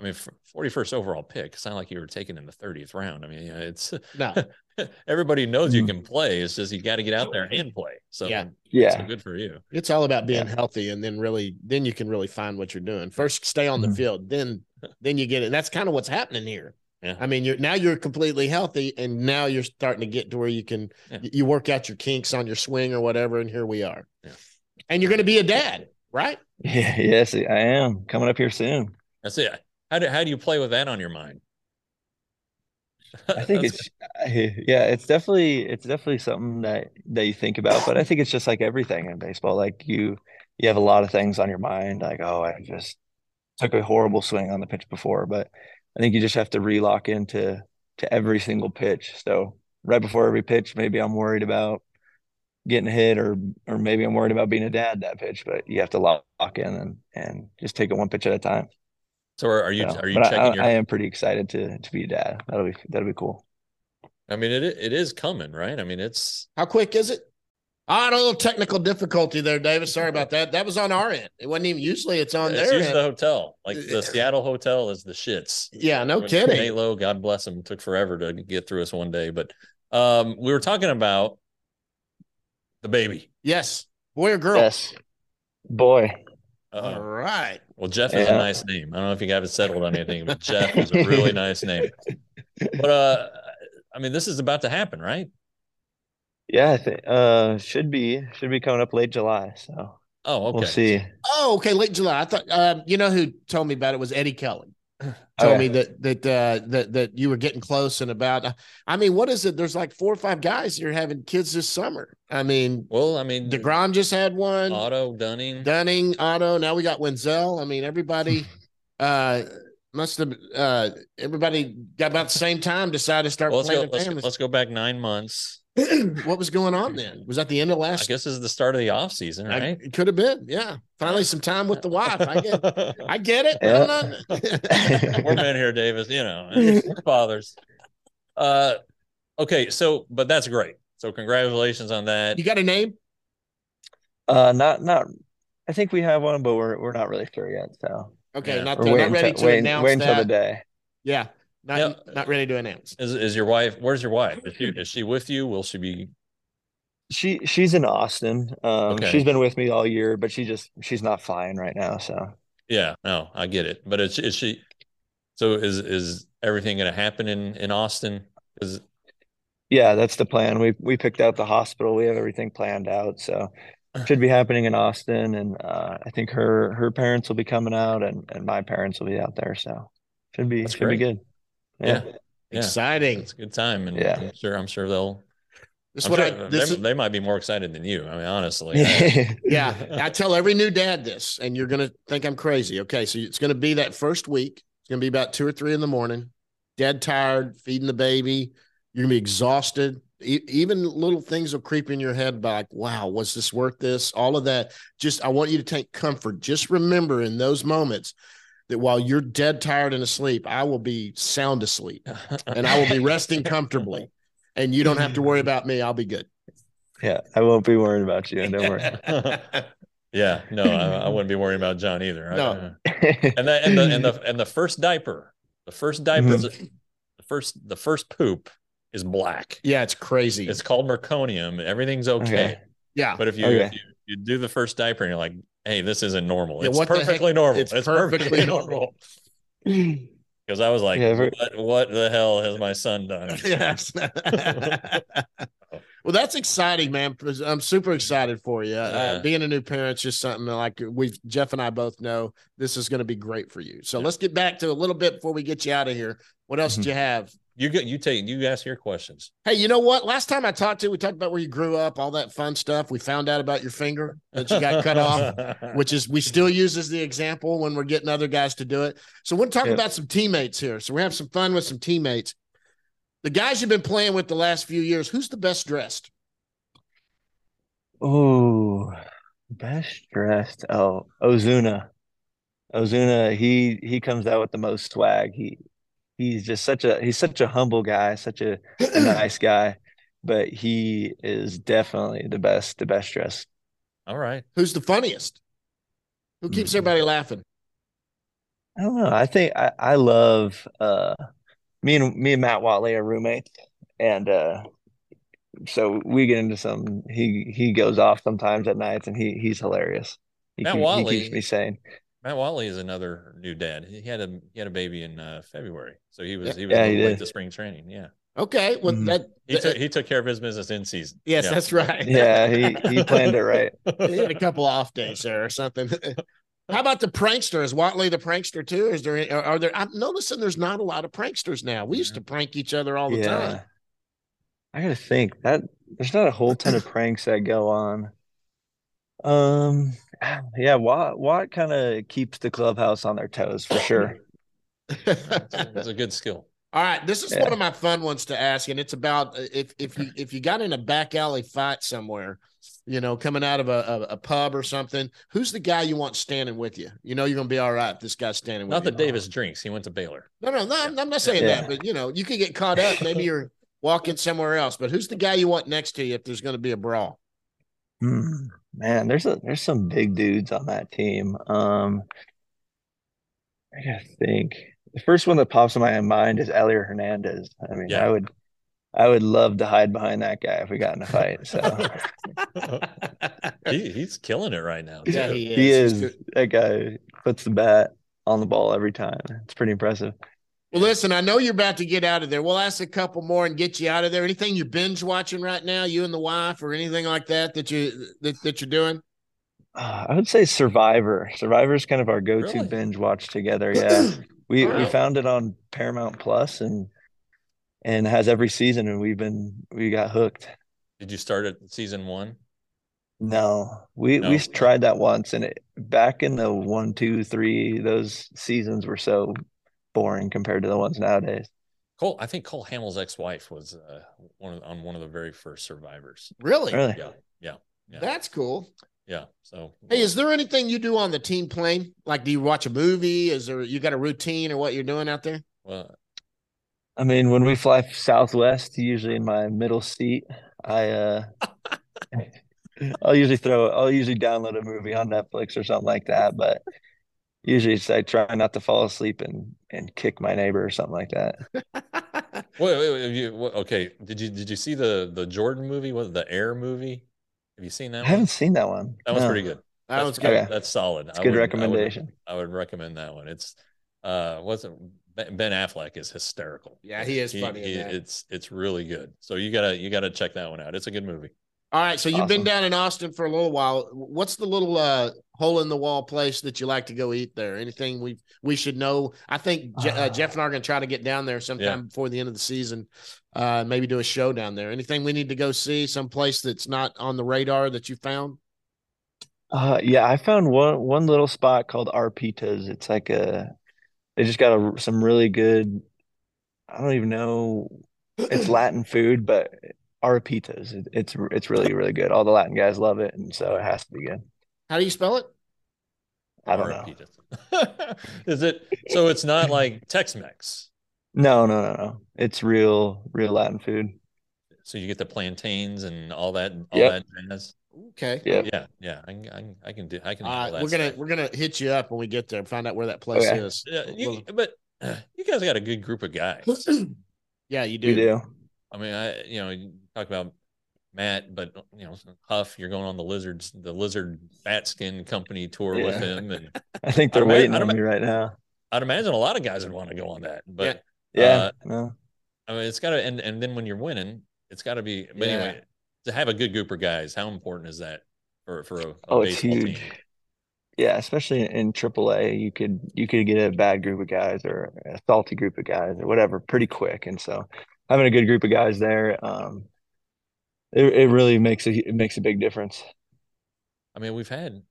Okay. I mean, 41st overall pick. It's not like you were taken in the 30th round. I mean, it's no. everybody knows you mm-hmm. can play. It's just you got to get out there and play. So yeah, yeah, so good for you. It's all about being yeah. healthy, and then really, then you can really find what you're doing. First, stay on the mm-hmm. field, then, then you get it. And that's kind of what's happening here. Yeah. I mean, you're now you're completely healthy, and now you're starting to get to where you can yeah. you work out your kinks on your swing or whatever, and here we are. Yeah. And you're going to be a dad, right? Yeah, yes, I am coming up here soon. That's it. How do how do you play with that on your mind? I think it's yeah, it's definitely it's definitely something that that you think about, but I think it's just like everything in baseball. Like you you have a lot of things on your mind, like oh, I just took a horrible swing on the pitch before, but I think you just have to relock into to every single pitch. So right before every pitch, maybe I'm worried about getting hit or or maybe I'm worried about being a dad that pitch, but you have to lock in and and just take it one pitch at a time. So are, are you are you checking I, your? I am pretty excited to to be a dad. That'll be that'll be cool. I mean, it it is coming, right? I mean, it's how quick is it? I had a little technical difficulty there, David. Sorry about that. That was on our end. It wasn't even usually it's on it's there. It's the hotel. Like the Seattle hotel is the shits. Yeah, no when kidding. Nate Lowe, God bless him, took forever to get through us one day. But um, we were talking about the baby. Yes. Boy or girl? Yes. Boy. Uh-oh. All right. Well, Jeff is yeah. a nice name. I don't know if you haven't settled on anything, but Jeff is a really nice name. But uh, I mean, this is about to happen, right? Yeah, I think uh should be should be coming up late July. So oh, okay. We'll see. Oh, okay, late July. I thought um, you know who told me about it was Eddie Kelly. Told me that that uh, that that you were getting close and about. I mean, what is it? There's like four or five guys that are having kids this summer. I mean, well, I mean, deGrom just had one. Otto Dunning, Dunning, Otto. Now we got Wendzel. I mean, everybody. uh, must have uh everybody got about the same time decided to start Well, let's go. playing Let's, families. let's go back nine months. what was going on then? Was that the end of last? I guess this is the start of the off season, I- right? it could have been. Yeah, finally some time with the wife. I get. I get it. Yeah. I'm We're men here, Davis. You know, fathers. Uh, okay. So, but that's great. So, congratulations on that. you got a name? Uh, not not. I think we have one, but we're we're not really sure yet. So Okay, Yeah. not, we're not ready till- to waiting, announce waiting until the day. Yeah, not Yeah. not ready to announce. Is is your wife? Where's your wife? Is she is she with you? Will she be? She she's in Austin. Um, Okay. she's been with me all year, but she just she's not flying right now. So Yeah. No, I get it. But is is she? So is is everything going to happen in in Austin? Is yeah, that's the plan. We we picked out the hospital. We have everything planned out. So should be happening in Austin, and uh, I think her her parents will be coming out, and and my parents will be out there. So should be That's should be good. Yeah, Yeah. yeah. Exciting. It's a good time, and Yeah. I'm sure I'm sure they'll. This I'm what sure I. This they, is, they might be more excited than you. I mean, honestly. yeah, I tell every new dad this, and you're gonna think I'm crazy. Okay, so it's gonna be that first week. It's gonna be about two or three in the morning. Dead tired, feeding the baby. You're gonna be exhausted. E- even little things will creep in your head like, wow, was this worth this? All of that. Just, I want you to take comfort. Just remember in those moments that while you're dead tired and asleep, I will be sound asleep and I will be resting comfortably. And you don't have to worry about me. I'll be good. Yeah, I won't be worrying about you. Don't worry. yeah, no, I, I wouldn't be worrying about John either. I- No. uh, and the and the and the and the first diaper, the first diaper, is- the first the first poop is black. yeah, it's crazy. It's called meconium. Everything's okay. Okay. yeah. But if you, Okay. if you you do the first diaper and you're like, hey, this isn't normal. Yeah, It's what perfectly normal. It's It's, perfectly perfectly normal. normal. Because I was like, Yeah, every- what, what the hell has my son done? yes. well, that's exciting, man. I'm super excited for you. Uh, Yeah. being a new parent's just something that, like we, Jeff and I both know, this is going to be great for you. So Yeah. let's get back to a little bit before we get you out of here. What else Mm-hmm. did you have? You get you take you ask your questions. Hey, you know what? Last time I talked to you, we talked about where you grew up, all that fun stuff. We found out about your finger that you got cut off. which is we still use as the example when we're getting other guys to do it. So we're talking Yep. about some teammates here. So we have some fun with some teammates. The guys you've been playing with the last few years, who's the best dressed? Oh, best dressed. Oh, Ozuna. Ozuna, he he comes out with the most swag. He he's just such a he's such a humble guy, such a, a nice guy, but he is definitely the best, the best dressed. All right. Who's the funniest? Who keeps Hmm. everybody laughing? I don't know. I think I, I love uh me and me and Matt Whatley are roommates and uh so we get into some he he goes off sometimes at nights and he he's hilarious. He, Matt keep- he Whatley- keeps me sane. Matt Whatley is another new dad. He had a he had a baby in uh, February, so he was he was Yeah, he late to spring training. Yeah, Okay, well Mhm. that, he took he took care of his business in season. yes, Yeah. that's right. Yeah, he he planned it right. he had a couple off days there or something. How about the prankster? Is Whatley the prankster too? Is there any, are, are there? I'm noticing there's not a lot of pranksters now. We used to prank each other all the time. I gotta think that there's not a whole ton of pranks that go on. Um, yeah, Watt Watt kind of keeps the clubhouse on their toes for sure. it's, a, good skill. All right, this is Yeah. one of my fun ones to ask, and it's about uh, if if you if you got in a back alley fight somewhere, you know, coming out of a, a, a pub or something, who's the guy you want standing with you? You know, you're gonna be all right. if This guy's standing with Not you. that Davis drinks. He went to Baylor. No, no, no. I'm, I'm not saying Yeah. that, but you know, you could get caught up. Maybe you're walking somewhere else. But who's the guy you want next to you if there's going to be a brawl? Hmm, man, there's a there's some big dudes on that team. Um, I gotta think. The first one that pops in my mind is Elier Hernandez. I mean, Yeah. I would I would love to hide behind that guy if we got in a fight. So he, he's killing it right now. Yeah, he is. he is that guy puts the bat on the ball every time. It's pretty impressive. Well, listen, I know you're about to get out of there. We'll ask a couple more and get you out of there. Anything you binge watching right now, you and the wife, or anything like that that you that, that you're doing? Uh, I would say Survivor. Survivor is kind of our go-to Really? binge watch together. Yeah. We we found it on Paramount Plus and and has every season and we've been we got hooked. Did you start at season one? No, we No. we tried that once and it back in the one, two, three, those seasons were so boring compared to the ones nowadays. Cole, I think Cole Hamels' ex-wife was uh, one of, on one of the very first survivors. Really? Really? Yeah, yeah, yeah, That's cool. yeah. So, Hey, is there anything you do on the team plane? Like, do you watch a movie? Is there you got a routine or what you're doing out there? well, I mean, when we fly Southwest, usually in my middle seat, I uh I'll usually throw I'll usually download a movie on Netflix or something like that, but usually it's I try not to fall asleep and and kick my neighbor or something like that. wait, wait, wait, you, what, okay. Did you did you see the the Jordan movie? Was the Air movie? Have you seen that I one? haven't seen that one. That was No. pretty good. That That's was good. Okay. That's solid. It's I a good would- I would- recommendation. I would recommend that one. It's uh wasn't Ben Ben Affleck is hysterical. Yeah, he is funny he- it's it's really good. So you gotta you gotta check that one out. It's a good movie. All right, so you've been down in Austin for a little while. What's the little uh, hole in the wall place that you like to go eat there? Anything we we should know? I think Je- uh, Ah. Jeff and I are going to try to get down there sometime before the end of the season. Uh, maybe do a show down there. Anything we need to go see? Some place that's not on the radar that you found? Uh, yeah, I found one one little spot called Arpitas. It's like a they just got a, some really good. I don't even know. It's Latin food, but Arpitas. It, it's it's really really good. All the Latin guys love it, and so it has to be good. How do you spell it? I don't know. know. is it so it's not like Tex-Mex. No, no, no, no. It's real real Latin food. So you get the plantains and all that all Yep. that jazz. Okay. Yep. Yeah, yeah. I can, I can I can do I can All handle right, that we're gonna stuff. we're gonna hit you up when we get there. Find out where that place Okay. is. Yeah, you, but uh, you guys got a good group of guys. yeah, you do. We do. I mean, I you know you talk about Matt, but you know Huff, you're going on the lizards, the lizard bat skin company tour with him, and I think they're I'd ima- waiting I'd on me right now. I'd imagine a lot of guys would want to go on that. But Yeah. Uh, No. I mean, it's got to, and and then when you're winning, it's got to be. But Yeah. anyway, to have a good group of guys, how important is that for for a, a Oh, it's huge. team? Yeah, especially in AAA, you could you could get a bad group of guys or a salty group of guys or whatever pretty quick. And so having a good group of guys there, um, it it really makes a it makes a big difference. I mean, we've had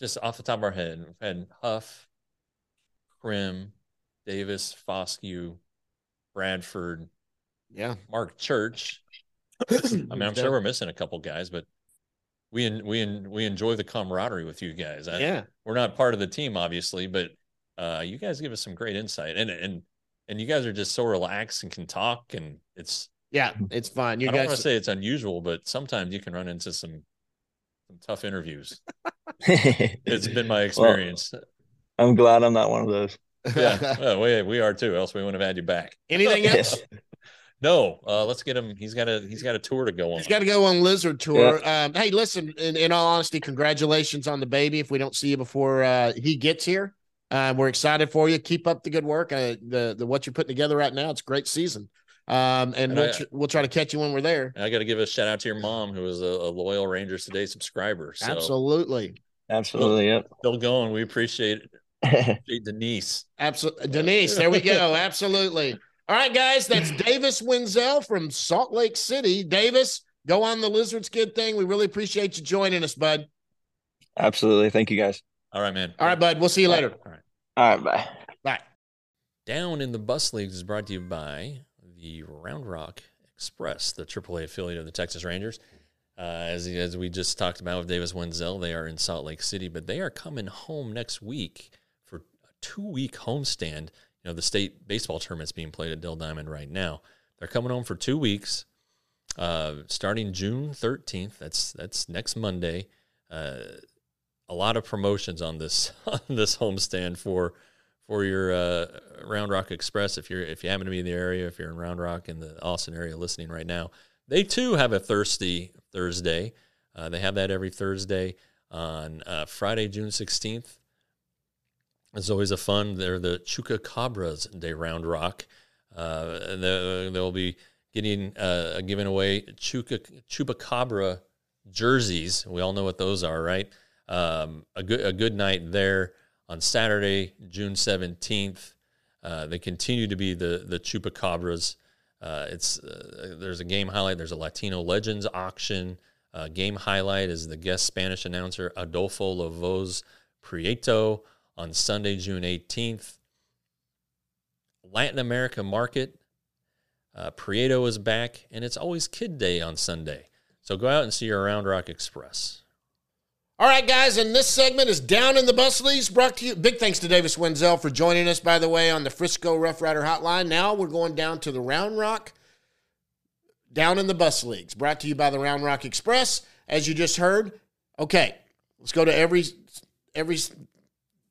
just off the top of our head, we've had Huff, Crim, Davis, Foscue, Bradford, Yeah. Marc Church. I mean, I'm sure we're missing a couple guys, but we en- we en- we enjoy the camaraderie with you guys. I, Yeah. we're not part of the team, obviously, but uh, you guys give us some great insight, and and and you guys are just so relaxed and can talk, and it's Yeah. It's fine. You I don't guys want to say it's unusual, but sometimes you can run into some some tough interviews. It's It's been my experience. I'm glad I'm not one of those. yeah, well, we we are too. Else we wouldn't have had you back. Anything Yeah. else? No, uh, let's get him. He's got a he's got a tour to go on. He's got to go on Lizard Tour. Um, hey, listen, in, in all honesty, congratulations on the baby. If we don't see you before uh, he gets here, uh, we're excited for you. Keep up the good work. Uh, the the what you're putting together right now, it's a great season. Um, and And we'll, I- tr- we'll try to catch you when we're there. And I got to give a shout out to your mom, who is a, a loyal Rangers Today subscriber. So Absolutely, Absolutely, yep. still going. We appreciate it. Denise. absolutely, Denise. There we go. Absolutely. All right, guys, that's Davis Wendzel from Salt Lake City. Davis, go on the Lizard Skid thing. We really appreciate you joining us, bud. Absolutely. Thank you guys. All right, man. All right, bud. We'll see you later. All right. All right, bye. Bye. Down in the Bus Leagues is brought to you by the Round Rock Express, the AAA affiliate of the Texas Rangers. Uh, as, as we just talked about with Davis Wendzel, they are in Salt Lake City, but they are coming home next week for a two week homestand. You know, the state baseball tournament's being played at Dell Diamond right now. They're coming home for two weeks, uh, starting June 13th. That's that's next Monday. Uh, a lot of promotions on this on this homestand for for your uh, Round Rock Express. If you're if you happen to be in the area, if you're in Round Rock in the Austin area listening right now, they too have a thirsty Thursday. Uh, they have that every Thursday on uh, Friday, June 16th. It's always a fun. They're the Chupacabras Day Round Rock. Uh, they'll be getting uh, giving away Chuka, Chupacabra jerseys. We all know what those are, right? Um, a good a good night there on Saturday, June seventeenth. Uh, they continue to be the the Chupacabras. Uh, it's uh, there's a game highlight. There's a Latino Legends auction. Uh, game highlight is the guest Spanish announcer Adolfo Lavoz Prieto on Sunday, June 18th. Latin America market. Uh, Prieto is back, and it's always Kid Day on Sunday. So go out and see your Round Rock Express. All right, guys, and this segment is Down in the Bus Leagues, brought to you. Big thanks to Davis Wendzel for joining us, by the way, on the Frisco Rough Rider Hotline. Now we're going down to the Round Rock Down in the Bus Leagues, brought to you by the Round Rock Express. As you just heard, okay, let's go to every every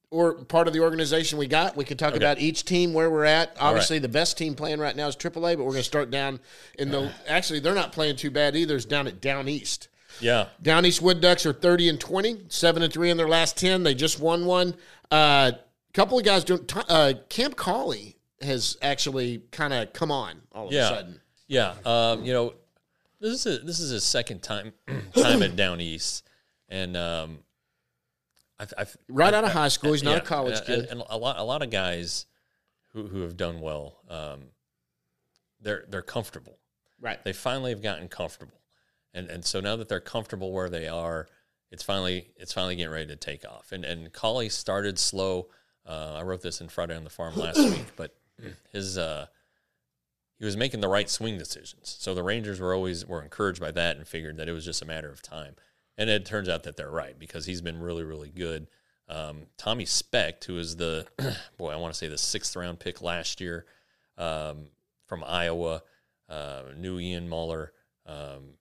or part of the organization we got. We can talk Okay. about each team where we're at. Obviously, the best team playing right now is AAA, but we're going to start down in the. Actually, they're not playing too bad either. It's down at Down East. Yeah, Down East Wood Ducks are 30 and 20, 7 and 3 in their last 10. They just won one. A uh, couple of guys doing uh, Cam Cauley has actually kind of come on all of Yeah. a sudden. Yeah, um, you know, this is a, this is his second time time at Down East, and um, I've, I've Right out of high school, he's not a college and- kid. and a lot a lot of guys who who have done well, um, they're they're comfortable. Right. They finally have gotten comfortable, and and so now that they're comfortable where they are, it's finally it's finally getting ready to take off. And and Cauley started slow. Uh, I wrote this in Friday on the Farm last week, but his uh, he was making the right swing decisions. So the Rangers were always were encouraged by that and figured that it was just a matter of time. And it turns out that they're right because he's been really really good. Um, Tommy Specht, who is the boy, I want to say the sixth round pick last year um, from Iowa, uh, knew Ian Muller, um,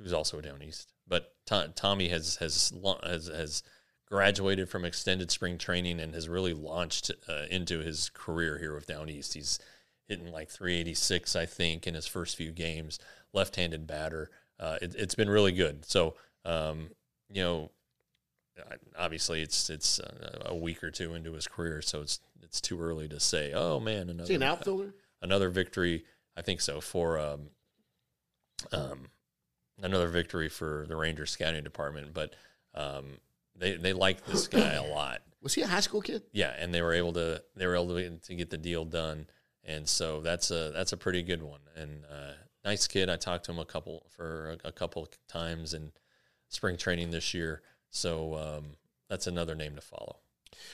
who's also down east. But To- Tommy has has has has graduated from extended spring training and has really launched uh, into his career here with Down East. He's hitting like 386, I think, in his first few games. Left-handed batter. Uh, it, it's been really good. So, um, you know, obviously it's it's uh, a week or two into his career, so it's it's too early to say. Oh man, another an outfielder? another victory. I think so for um, um, another victory for the Rangers scouting department. But um, they they like this guy a lot. Was he a high school kid? Yeah, and they were able to they were able to, to get the deal done, and so that's a that's a pretty good one. And uh, nice kid. I talked to him a couple for a, a couple times in spring training this year. So um, that's another name to follow.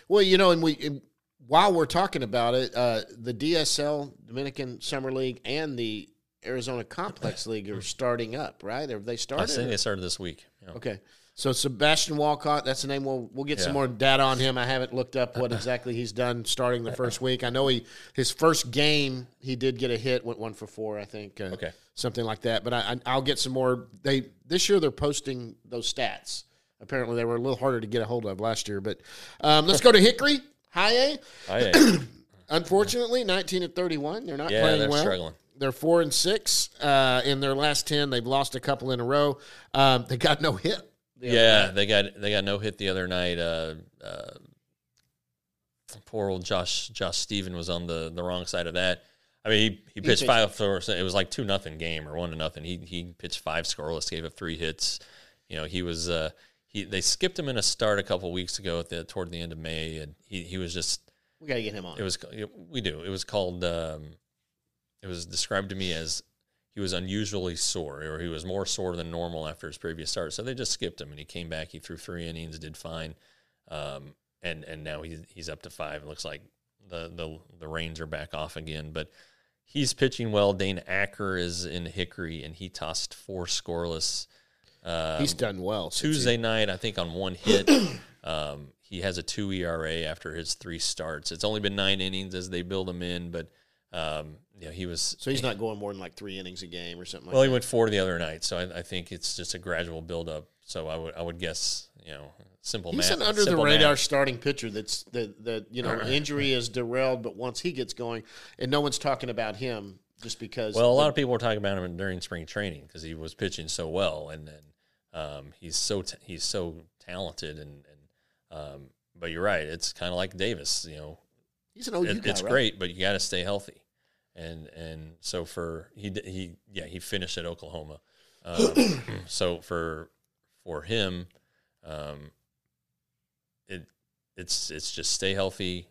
Well, you know, and we and while we're talking about it, uh, the DSL Dominican Summer League and the Arizona Complex League are starting up, right? Have they I started? think they started this week. Yeah. Okay. So Sebastian Walcott, that's the name. We'll we'll get some more data on him. I haven't looked up what exactly he's done starting the first week. I know he his first game he did get a hit, went one for four, I think. Uh, Okay. something like that. But I, I I'll get some more. They this year they're posting those stats. Apparently they were a little harder to get a hold of last year. But um, let's go to Hickory High A. I, Unfortunately, nineteen and thirty-one. They're not yeah, playing they're well. struggling. They're four and six uh, in their last ten. They've lost a couple in a row. Um, they got no hit. the Yeah, night. they got they got no hit the other night. Uh, uh, poor old Josh Josh Stephan was on the, the wrong side of that. I mean, he, he pitched pitched- five for it was like two nothing game or one to nothing. He he pitched five scoreless, gave up three hits. You know, he was uh, he they skipped him in a start a couple weeks ago at the toward the end of May, and he he was just we got to get him on. it was we do it was called um, it was described to me as he was unusually sore or he was more sore than normal after his previous start. So they just skipped him and he came back he threw three innings did fine. Um, and and now he's he's up to five. It looks like the the the reins are back off again. But he's pitching well. Dane Acker is in Hickory and he tossed four scoreless um, He's done well. since he- Tuesday night, I think on one hit, um, he has a two ERA after his three starts. It's only been nine innings as they build him in, but um, know, he was. So he's not going more than like three innings a game or something like Well, he went four the other night, so I, I think it's just a gradual build up. So I would I would guess you know simple He's math. an under the radar math. starting pitcher. That's the the you know injury is derailed, but once he gets going, and no one's talking about him just because. Well, a lot of people were talking about him during spring training because he was pitching so well, and then um, he's so t- he's so talented, and, and um, but you're right, it's kind of like Davis, you know, he's an OU it, guy, it's right? great, but you got to stay healthy. And and so for he he yeah he finished at Oklahoma. Um, so for for him, um, it it's it's just stay healthy,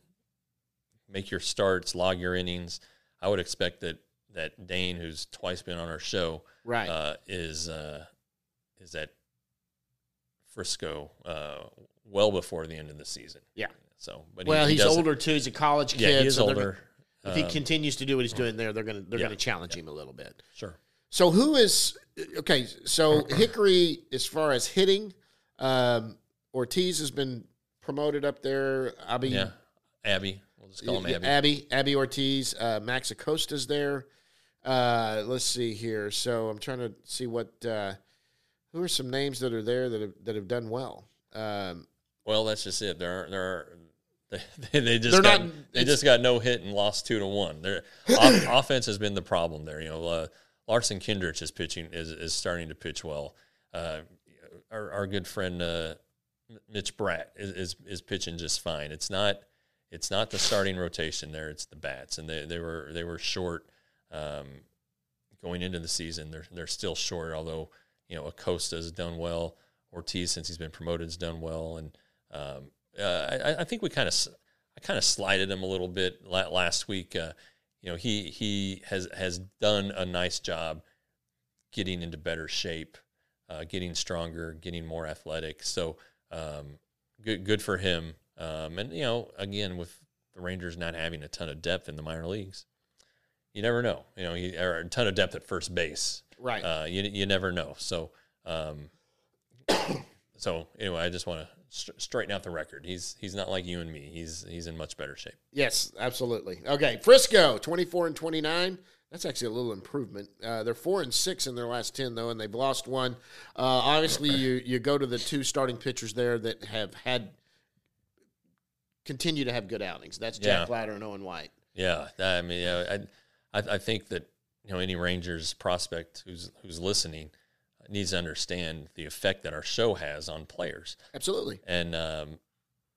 make your starts, log your innings. I would expect that that Dane, who's twice been on our show, Right. uh, is uh, is at Frisco uh, well before the end of the season. Yeah. So, but Well, he he's older too. He's a college kid. Yeah, he is so older. If he Um, continues to do what he's doing there, they're gonna they're yeah, gonna challenge him a little bit. Sure. So who is okay? So Hickory, as far as hitting, um, Ortiz has been promoted up there. Abby, Yeah. Abby. We'll just call him Abby. Abby, Abby Ortiz, uh, Max Acosta's there. Uh, let's see here. So I'm trying to see what uh, who are some names that are there that have that have done well. Um, Well, that's just it. There are there are they, they just They're got, not- they just got no hit and lost two to one. Their off, offense has been the problem there. You know, uh, Larson Kindreich is pitching is, is starting to pitch well. Uh, our, our good friend uh, Mitch Bratt is, is is pitching just fine. It's not it's not the starting rotation there. It's the bats, and they, they were they were short um, going into the season. They're they're still short, although you know Acosta has done well. Ortiz, since he's been promoted, has done well, and um, uh, I, I think we kind of I kind of slided him a little bit last week. Uh, you know, he he has has done a nice job getting into better shape, uh, getting stronger, getting more athletic. So um, good good for him. Um, and you know, again, with the Rangers not having a ton of depth in the minor leagues, you never know. You know, he, or a ton of depth at first base. right. Uh, you you never know. So um, so anyway, I just want to st- straighten out the record. He's he's not like you and me. He's he's in much better shape. Yes, absolutely. Okay, Frisco, twenty-four and twenty-nine. That's actually a little improvement. Uh, they're four and six in their last ten, though, and they've lost one. Uh, obviously, you you go to the two starting pitchers there that have had continue to have good outings. That's Jack Yeah. Leiter and Owen White. Yeah, I mean, I, I I think that you know any Rangers prospect who's who's listening needs to understand the effect that our show has on players. Absolutely. And um,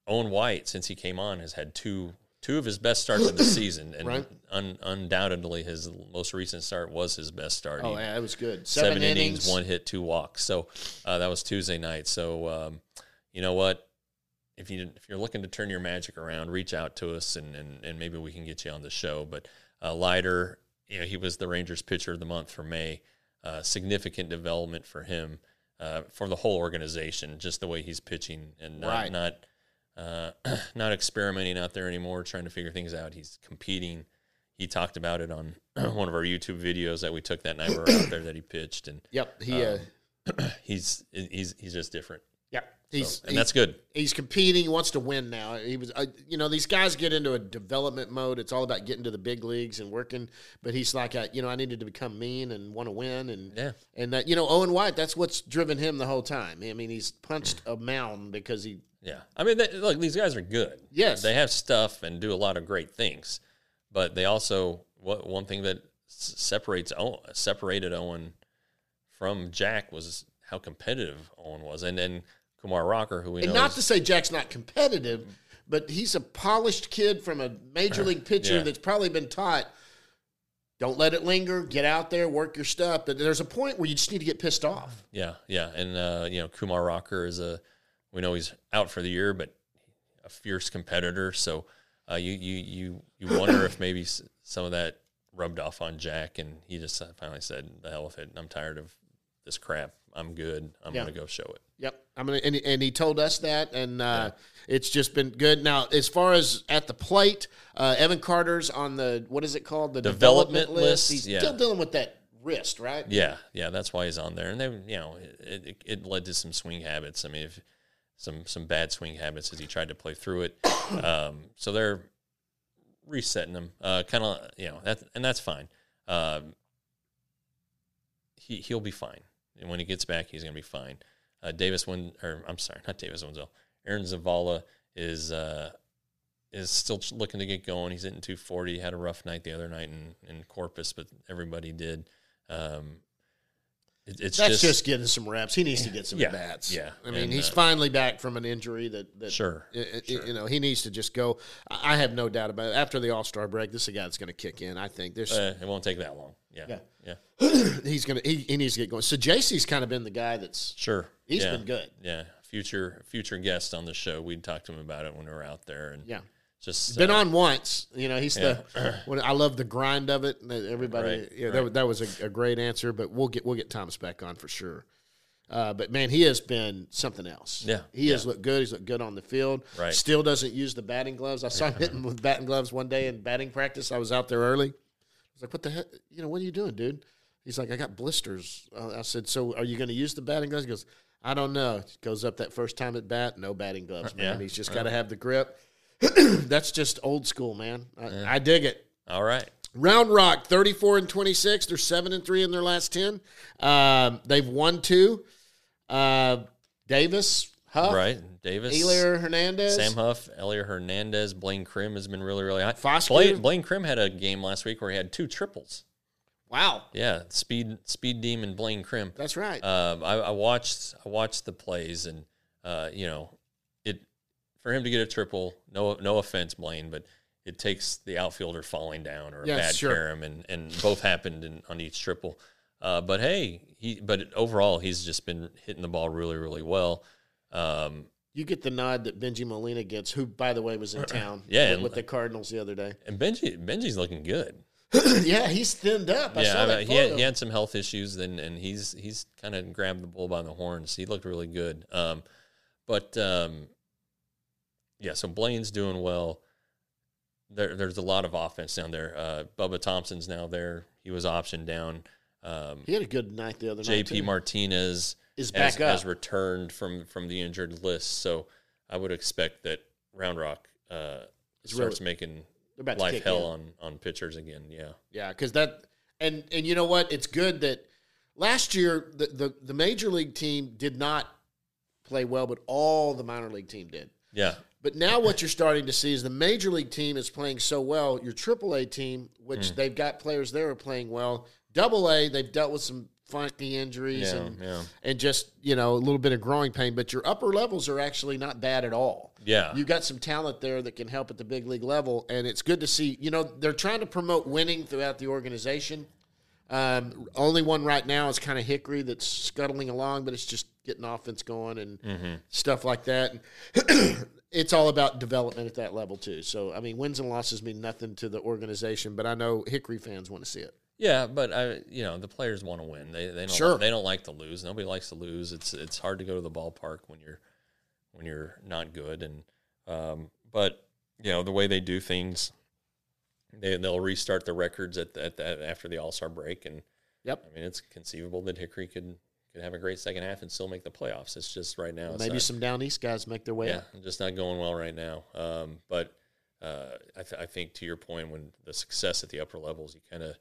Owen White, since he came on, has had two two of his best starts of the season, and Right. un, undoubtedly his most recent start was his best start. Oh, yeah, that was good. seven, Seven, innings, one hit, two walks. So uh, that was Tuesday night. So um, you know what? If you if you're looking to turn your magic around, reach out to us and and, and maybe we can get you on the show. But uh, Leiter, you know, he was the Rangers pitcher of the month for May. Uh, significant development for him, uh, for the whole organization, just the way he's pitching and not Right. not uh, not experimenting out there anymore, trying to figure things out. He's competing. He talked about it on one of our YouTube videos that we took that night we were out there that he pitched, and Yep. He. Uh, he's he's he's just different. Yeah. He's So, and that's good. he's competing. He wants to win now. He was, uh, you know, these guys get into a development mode. It's all about getting to the big leagues and working. But he's like, uh, you know, I needed to become mean and want to win, and Yeah. and that, you know, Owen White. That's what's driven him the whole time. I mean, he's punched a mound because he. Yeah, I mean, they, look, these guys are good. Yes. they have stuff and do a lot of great things, but they also what one thing that separates Owen, separated Owen from Jack was how competitive Owen was, and then Kumar Rocker, who we And know not is- to say Jack's not competitive, but he's a polished kid from a major league pitcher Yeah. that's probably been taught. Don't let it linger. Get out there, work your stuff. But there's a point where you just need to get pissed off. Yeah, yeah, and uh, you know Kumar Rocker is a we know he's out for the year, but a fierce competitor. So uh, you you you you wonder if maybe some of that rubbed off on Jack, and he just finally said, "The hell with it. I'm tired of this crap. I'm good. I'm Yeah. gonna go show it." Yep, I'm gonna, and, and he told us that, and uh, it's just been good. Now, as far as at the plate, uh, Evan Carter's on the what is it called, the development, Development list. list, He's yeah. still dealing with that wrist, right? Yeah, yeah, that's why he's on there. And they, you know, it, it, it led to some swing habits. I mean, if, some some bad swing habits as he tried to play through it. Um, so they're resetting him, uh, kind of, you know, that and that's fine. Um, he he'll be fine, and when he gets back, he's gonna be fine. Uh, Davis Win, or I'm sorry, not Davis Wendzel. Aaron Zavala is uh, is still looking to get going. He's hitting 240. Had a rough night the other night in, in Corpus, but everybody did. Um, it's That's just, just, getting some reps. He needs to get some Yeah, bats. yeah, I mean, and, he's uh, finally back from an injury that, that Sure, sure. You know, he needs to just go. I have no doubt about it. After the All Star break, this is a guy that's going to kick in. I think there's uh, it won't take that long. Yeah, Yeah. yeah, he's going to he, he needs to get going. So JC's kind of been the guy that's sure. He's yeah. been good. Yeah, future future guest on the show. We'd talk to him about it when we were out there, and yeah. Just Been uh, on once, you know. He's the. When I love the grind of it. Everybody, Right, yeah, that, right. that was a, a great answer. But we'll get we'll get Thomas back on for sure. Uh, but man, he has been something else. Yeah, he has looked good. He's looked good on the field. Right. Still doesn't use the batting gloves. I saw him hitting with batting gloves one day in batting practice. I was out there early. I was like, "What the heck? You know, what are you doing, dude?" He's like, "I got blisters." Uh, I said, "So are you going to use the batting gloves?" He goes, "I don't know." Goes up that first time at bat, no batting gloves, man. Yeah. He's just got to have the grip. That's just old school, man. I, I dig it. All right. Round Rock, 34 and 26. They're 7 and 3 in their last 10. Um, they've won two. Uh, Davis, Huff, Right. Davis. Elier Hernandez. Sam Huff, Elier Hernandez, Blaine Crim has been really, really high. Foscue. Blaine, Blaine Crim had a game last week where he had two triples. Wow. Yeah, speed speed demon Blaine Crim. That's right. Um, I, I watched I watched the plays and uh, you know for him to get a triple. No no offense, Blaine, but it takes the outfielder falling down or a Yeah, bad sure. carom, and and both happened in, on each triple. Uh, but hey, he but overall he's just been hitting the ball really really well. Um, you get the nod that Bengie Molina gets, who, by the way, was in town Yeah, with, with the Cardinals the other day. and Bengie Bengie's looking good. yeah, he's thinned up. I yeah, saw I that mean, he, had, he had some health issues, and and he's he's kind of grabbed the bull by the horns. He looked really good. Um, but um, yeah, so Blaine's doing well. There, there's a lot of offense down there. Uh, Bubba Thompson's now there. He was optioned down. Um, He had a good night the other night. JP. Martinez Is has, back up. has returned from from the injured list. So I would expect that Round Rock uh, starts really- making They're about to life hell in. on on pitchers again. Yeah. Yeah, because that and and you know what? It's good that last year the, the the major league team did not play well, but all the minor league team did. Yeah. But now what you're starting to see is the major league team is playing so well. Your AAA team, which they've got players there are playing well. Double A, they've dealt with some funky injuries Yeah, and yeah. and just you know a little bit of growing pain. But your upper levels are actually not bad at all. Yeah. you've got some talent there that can help at the big league level, and it's good to see. You know, they're trying to promote winning throughout the organization. Um, only one right now is kind of Hickory that's scuttling along, but it's just getting offense going and Mm-hmm. stuff like that. And it's all about development at that level too. So, I mean, wins and losses mean nothing to the organization, but I know Hickory fans want to see it. Yeah, but I, you know, the players want to win. They they don't Sure. they don't like to lose. Nobody likes to lose. It's it's hard to go to the ballpark when you're when you're not good. And um, but you know the way they do things, they they'll restart the records at at that after the All Star break. And Yep. I mean, it's conceivable that Hickory could could have a great second half and still make the playoffs. It's just right now. it's Maybe not- some down east guys make their way yeah, up. just not going well right now. Um, but uh, I, th- I think to your point, when the success at the upper levels, you kind of,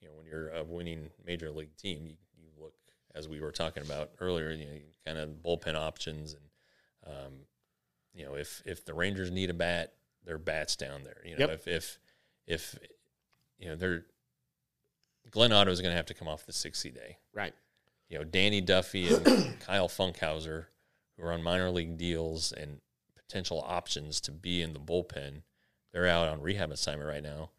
you know, when you're a winning major league team, you, you look as we were talking about earlier, you know, kind of bullpen options, and um, you know, if if the Rangers need a bat, their bats down there. You know, Yep. if if if you know they're Glenn Otto is going to have to come off the sixty day Right. You know, Danny Duffy and Kyle Funkhouser, who are on minor league deals and potential options to be in the bullpen, they're out on rehab assignment right now.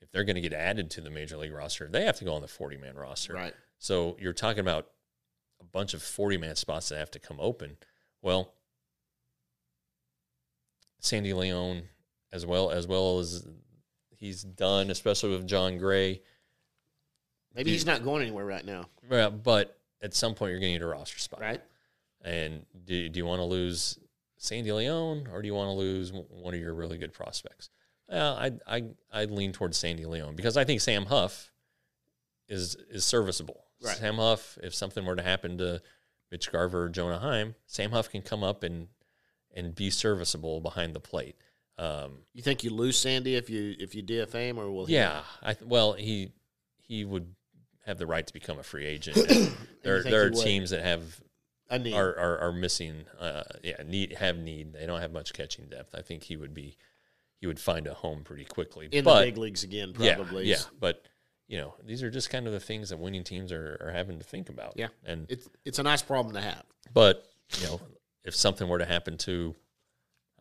If they're going to get added to the major league roster, they have to go on the 40 man roster. Right. So you're talking about a bunch of 40 man spots that have to come open. Well, Sandy León, as well as well as he's done, especially with Jon Gray. Maybe he's not going anywhere right now. Well, but at some point you're going to need a roster spot. Right. And do, do you want to lose Sandy León or do you want to lose one of your really good prospects? Well, I I I lean towards Sandy León because I think Sam Huff is is serviceable. Right. Sam Huff, if something were to happen to Mitch Garver or Jonah Heim, Sam Huff can come up and and be serviceable behind the plate. Um, You think you lose Sandy if you if you DFA him, or will he? yeah, I well he he would have the right to become a free agent. There there he are would? teams that have I need. are, are are missing uh yeah need have need they don't have much catching depth i think he would be he would find a home pretty quickly in but the big leagues again, yeah probably. yeah but you know these are just kind of the things that winning teams are, are having to think about Yeah. and It's it's a nice problem to have. but you know if something were to happen to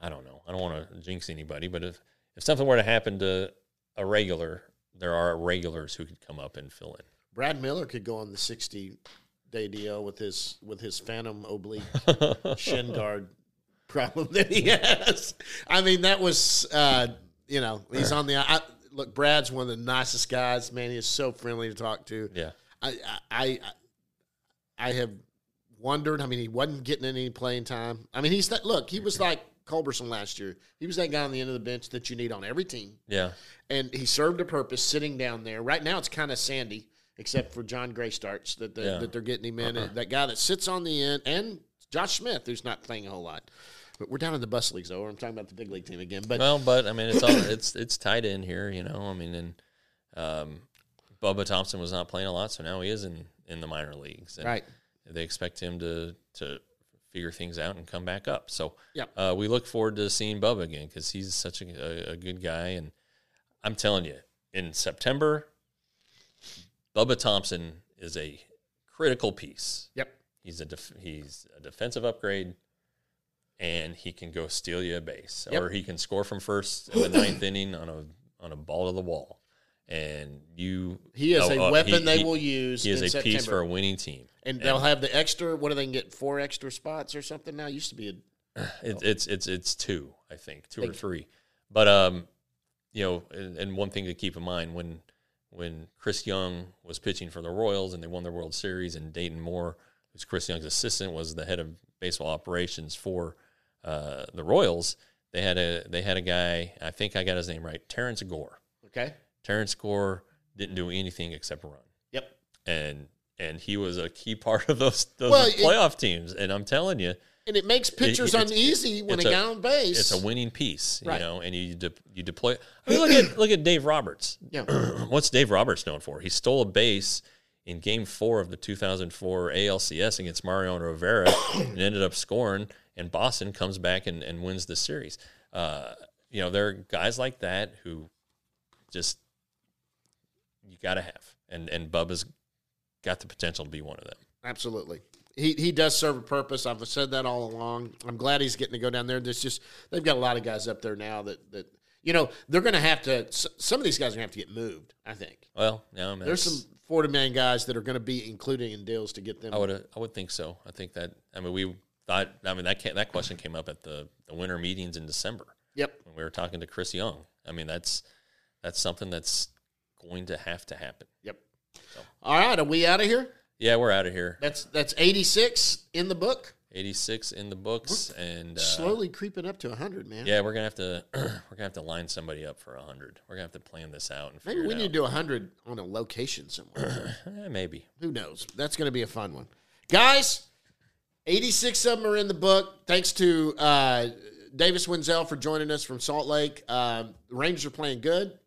i don't know i don't want to jinx anybody but if if something were to happen to a regular there are regulars who could come up and fill in Brad Miller could go on the sixty day deal with his with his phantom oblique shin guard problem that he has. I mean, that was uh, you know he's on the I, look. Brad's one of the nicest guys. Man, he is so friendly to talk to. yeah I I I, I have wondered. I mean, he wasn't getting any playing time. I mean, he's that. Look, he was like Culberson last year. He was that guy on the end of the bench that you need on every team, Yeah. and he served a purpose sitting down there. Right now, it's kind of sandy, except for Jon Gray starts that they, Yeah. that they're getting him in. That guy that sits on the end, and Josh Smith, who's not playing a whole lot. But we're down in the bus leagues, though. I'm talking about the big league team again. But Well, but I mean, it's all it's it's tied in here, you know. I mean, and um, Bubba Thompson was not playing a lot, so now he is in in the minor leagues. And right, They expect him to to figure things out and come back up. So yeah, uh, we look forward to seeing Bubba again because he's such a, a, a good guy. And I'm telling you, in September, Bubba Thompson is a critical piece. yep, He's a def- he's a defensive upgrade, and he can go steal you a base, Yep. or he can score from first in the ninth inning on a on a ball to the wall, and you he is oh, a uh, weapon he- they he- will use. He is a September. piece for a winning team, and they'll have the extra. What do they can get? Four extra spots or something now. Used to be a It, it's it's it's two, I think, two or three. But um, you know, and, and one thing to keep in mind when when Chris Young was pitching for the Royals and they won the World Series, and Dayton Moore, who's Chris Young's assistant, was the head of baseball operations for uh, the Royals. They had a they had a guy. I think I got his name right, Terrence Gore. okay. Terrence Gore didn't do anything except run, Yep. and and he was a key part of those those Well, it- playoff teams. And I'm telling you, And it makes pitchers it's- uneasy when they a- get on base. it's a winning piece, Right. you know, and you de- you deploy. I mean, look at look at Dave Roberts. Yeah. What's Dave Roberts known for? He stole a base in Game Four of the 2004 ALCS against Mariano Rivera and ended up scoring. And Boston comes back and, and wins the series. Uh, you know, there are guys like that who just you got to have, and and Bubba's got the potential to be one of them. Absolutely. He, he does serve a purpose. I've said that all along. I'm glad he's getting to go down there. There's just they've got a lot of guys up there now that that you know they're going to have to. Some of these guys are going to have to get moved. I think Well, no, there's some 40 man guys that are going to be including in deals to get them. I would I would think so. I think that I mean we thought I mean that that question came up at the, the winter meetings in December Yep. when we were talking to Chris Young. I mean that's that's something that's going to have to happen. Yep. All right. Are we out of here? Yeah, we're out of here. That's that's 86 in the book. 86 in the books and uh, Slowly creeping up to 100, man. Yeah, we're gonna have to we're gonna have to line somebody up for hundred. We're gonna have to plan this out and Maybe we need to do 100 on a location somewhere. Eh, maybe. Who knows? That's going to be a fun one. Guys, 86 of them are in the book. Thanks to uh, Davis Wendzel for joining us from Salt Lake. Um, the Rangers are playing good.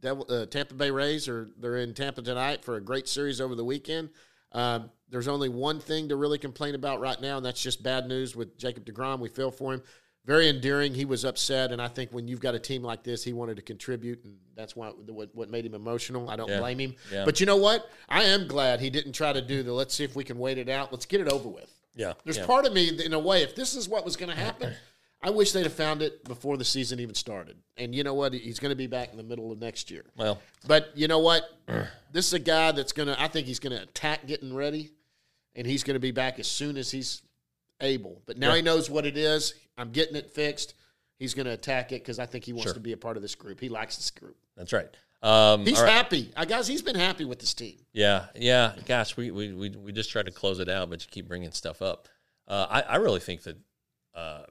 Devil, uh, Tampa Bay Rays are they're in Tampa tonight for a great series over the weekend. Um, there's only one thing to really complain about right now, and that's just bad news with Jacob deGrom. We feel for him. Very endearing. He was upset, and I think when you've got a team like this, he wanted to contribute, and that's why what, what made him emotional. I don't Yeah. blame him. Yeah. But you know what? I am glad he didn't try to do the let's see if we can wait it out. Let's get it over with. Yeah. There's yeah. part of me, in a way, if this is what was going to happen, I wish they'd have found it before the season even started. And you know what? He's going to be back in the middle of next year. well, But you know what? this is a guy that's going to, I think he's going to attack getting ready, and he's going to be back as soon as he's able. But now Yeah. he knows what it is. I'm getting it fixed. He's going to attack it because I think he wants Sure. to be a part of this group. He likes this group. that's right. Um, He's right. happy. Uh, guys, he's been happy with this team. Yeah, yeah. Gosh, we, we, we, we just tried to close it out, but you keep bringing stuff up. Uh, I, I really think that uh,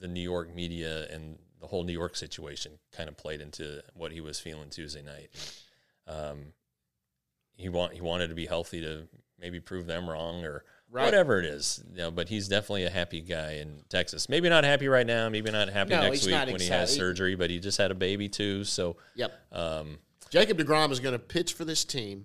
the New York media and the whole New York situation kind of played into what he was feeling Tuesday night. Um, he want he wanted to be healthy to maybe prove them wrong or Right. whatever it is. You know, but he's definitely a happy guy in Texas. Maybe not happy right now. Maybe not happy No, next week when he has surgery. But he just had a baby too. So Yep. um, Jacob deGrom is going to pitch for this team,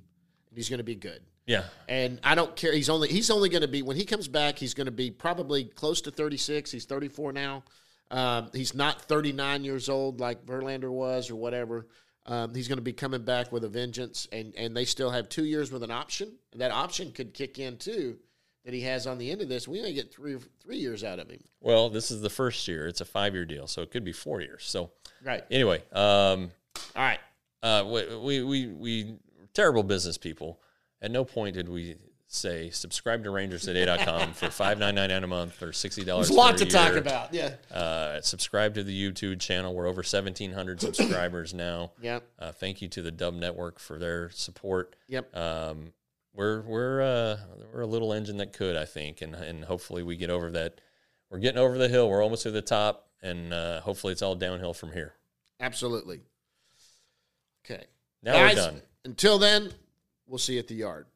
and he's going to be good. Yeah, And I don't care. He's only he's only going to be when he comes back. He's going to be probably close to 36. He's 34 now. Um, he's not 39 years old like Verlander was or whatever. Um, he's going to be coming back with a vengeance, and and they still have two years with an option. And that option could kick in too, that he has on the end of this. We may get three three years out of him. Well, this is the first year. It's a five year deal, so it could be four years. So Right. anyway, um, All right. uh, we, we we we terrible business people. At no point did we say subscribe to rangerstoday.com for five nine nine nine a month or sixty dollars. A month. There's a lot to talk about. Yeah. Uh, subscribe to the YouTube channel. We're over seventeen hundred subscribers now. Yep. Uh, thank you to the Dub Network for their support. Yep. Um, we're we're uh, we're a little engine that could, I think, and and hopefully we get over that. We're getting over the hill. We're almost to the top, and uh, hopefully it's all downhill from here. Absolutely. Okay. Now Guys, we're done. Until then, we'll see you at the yard.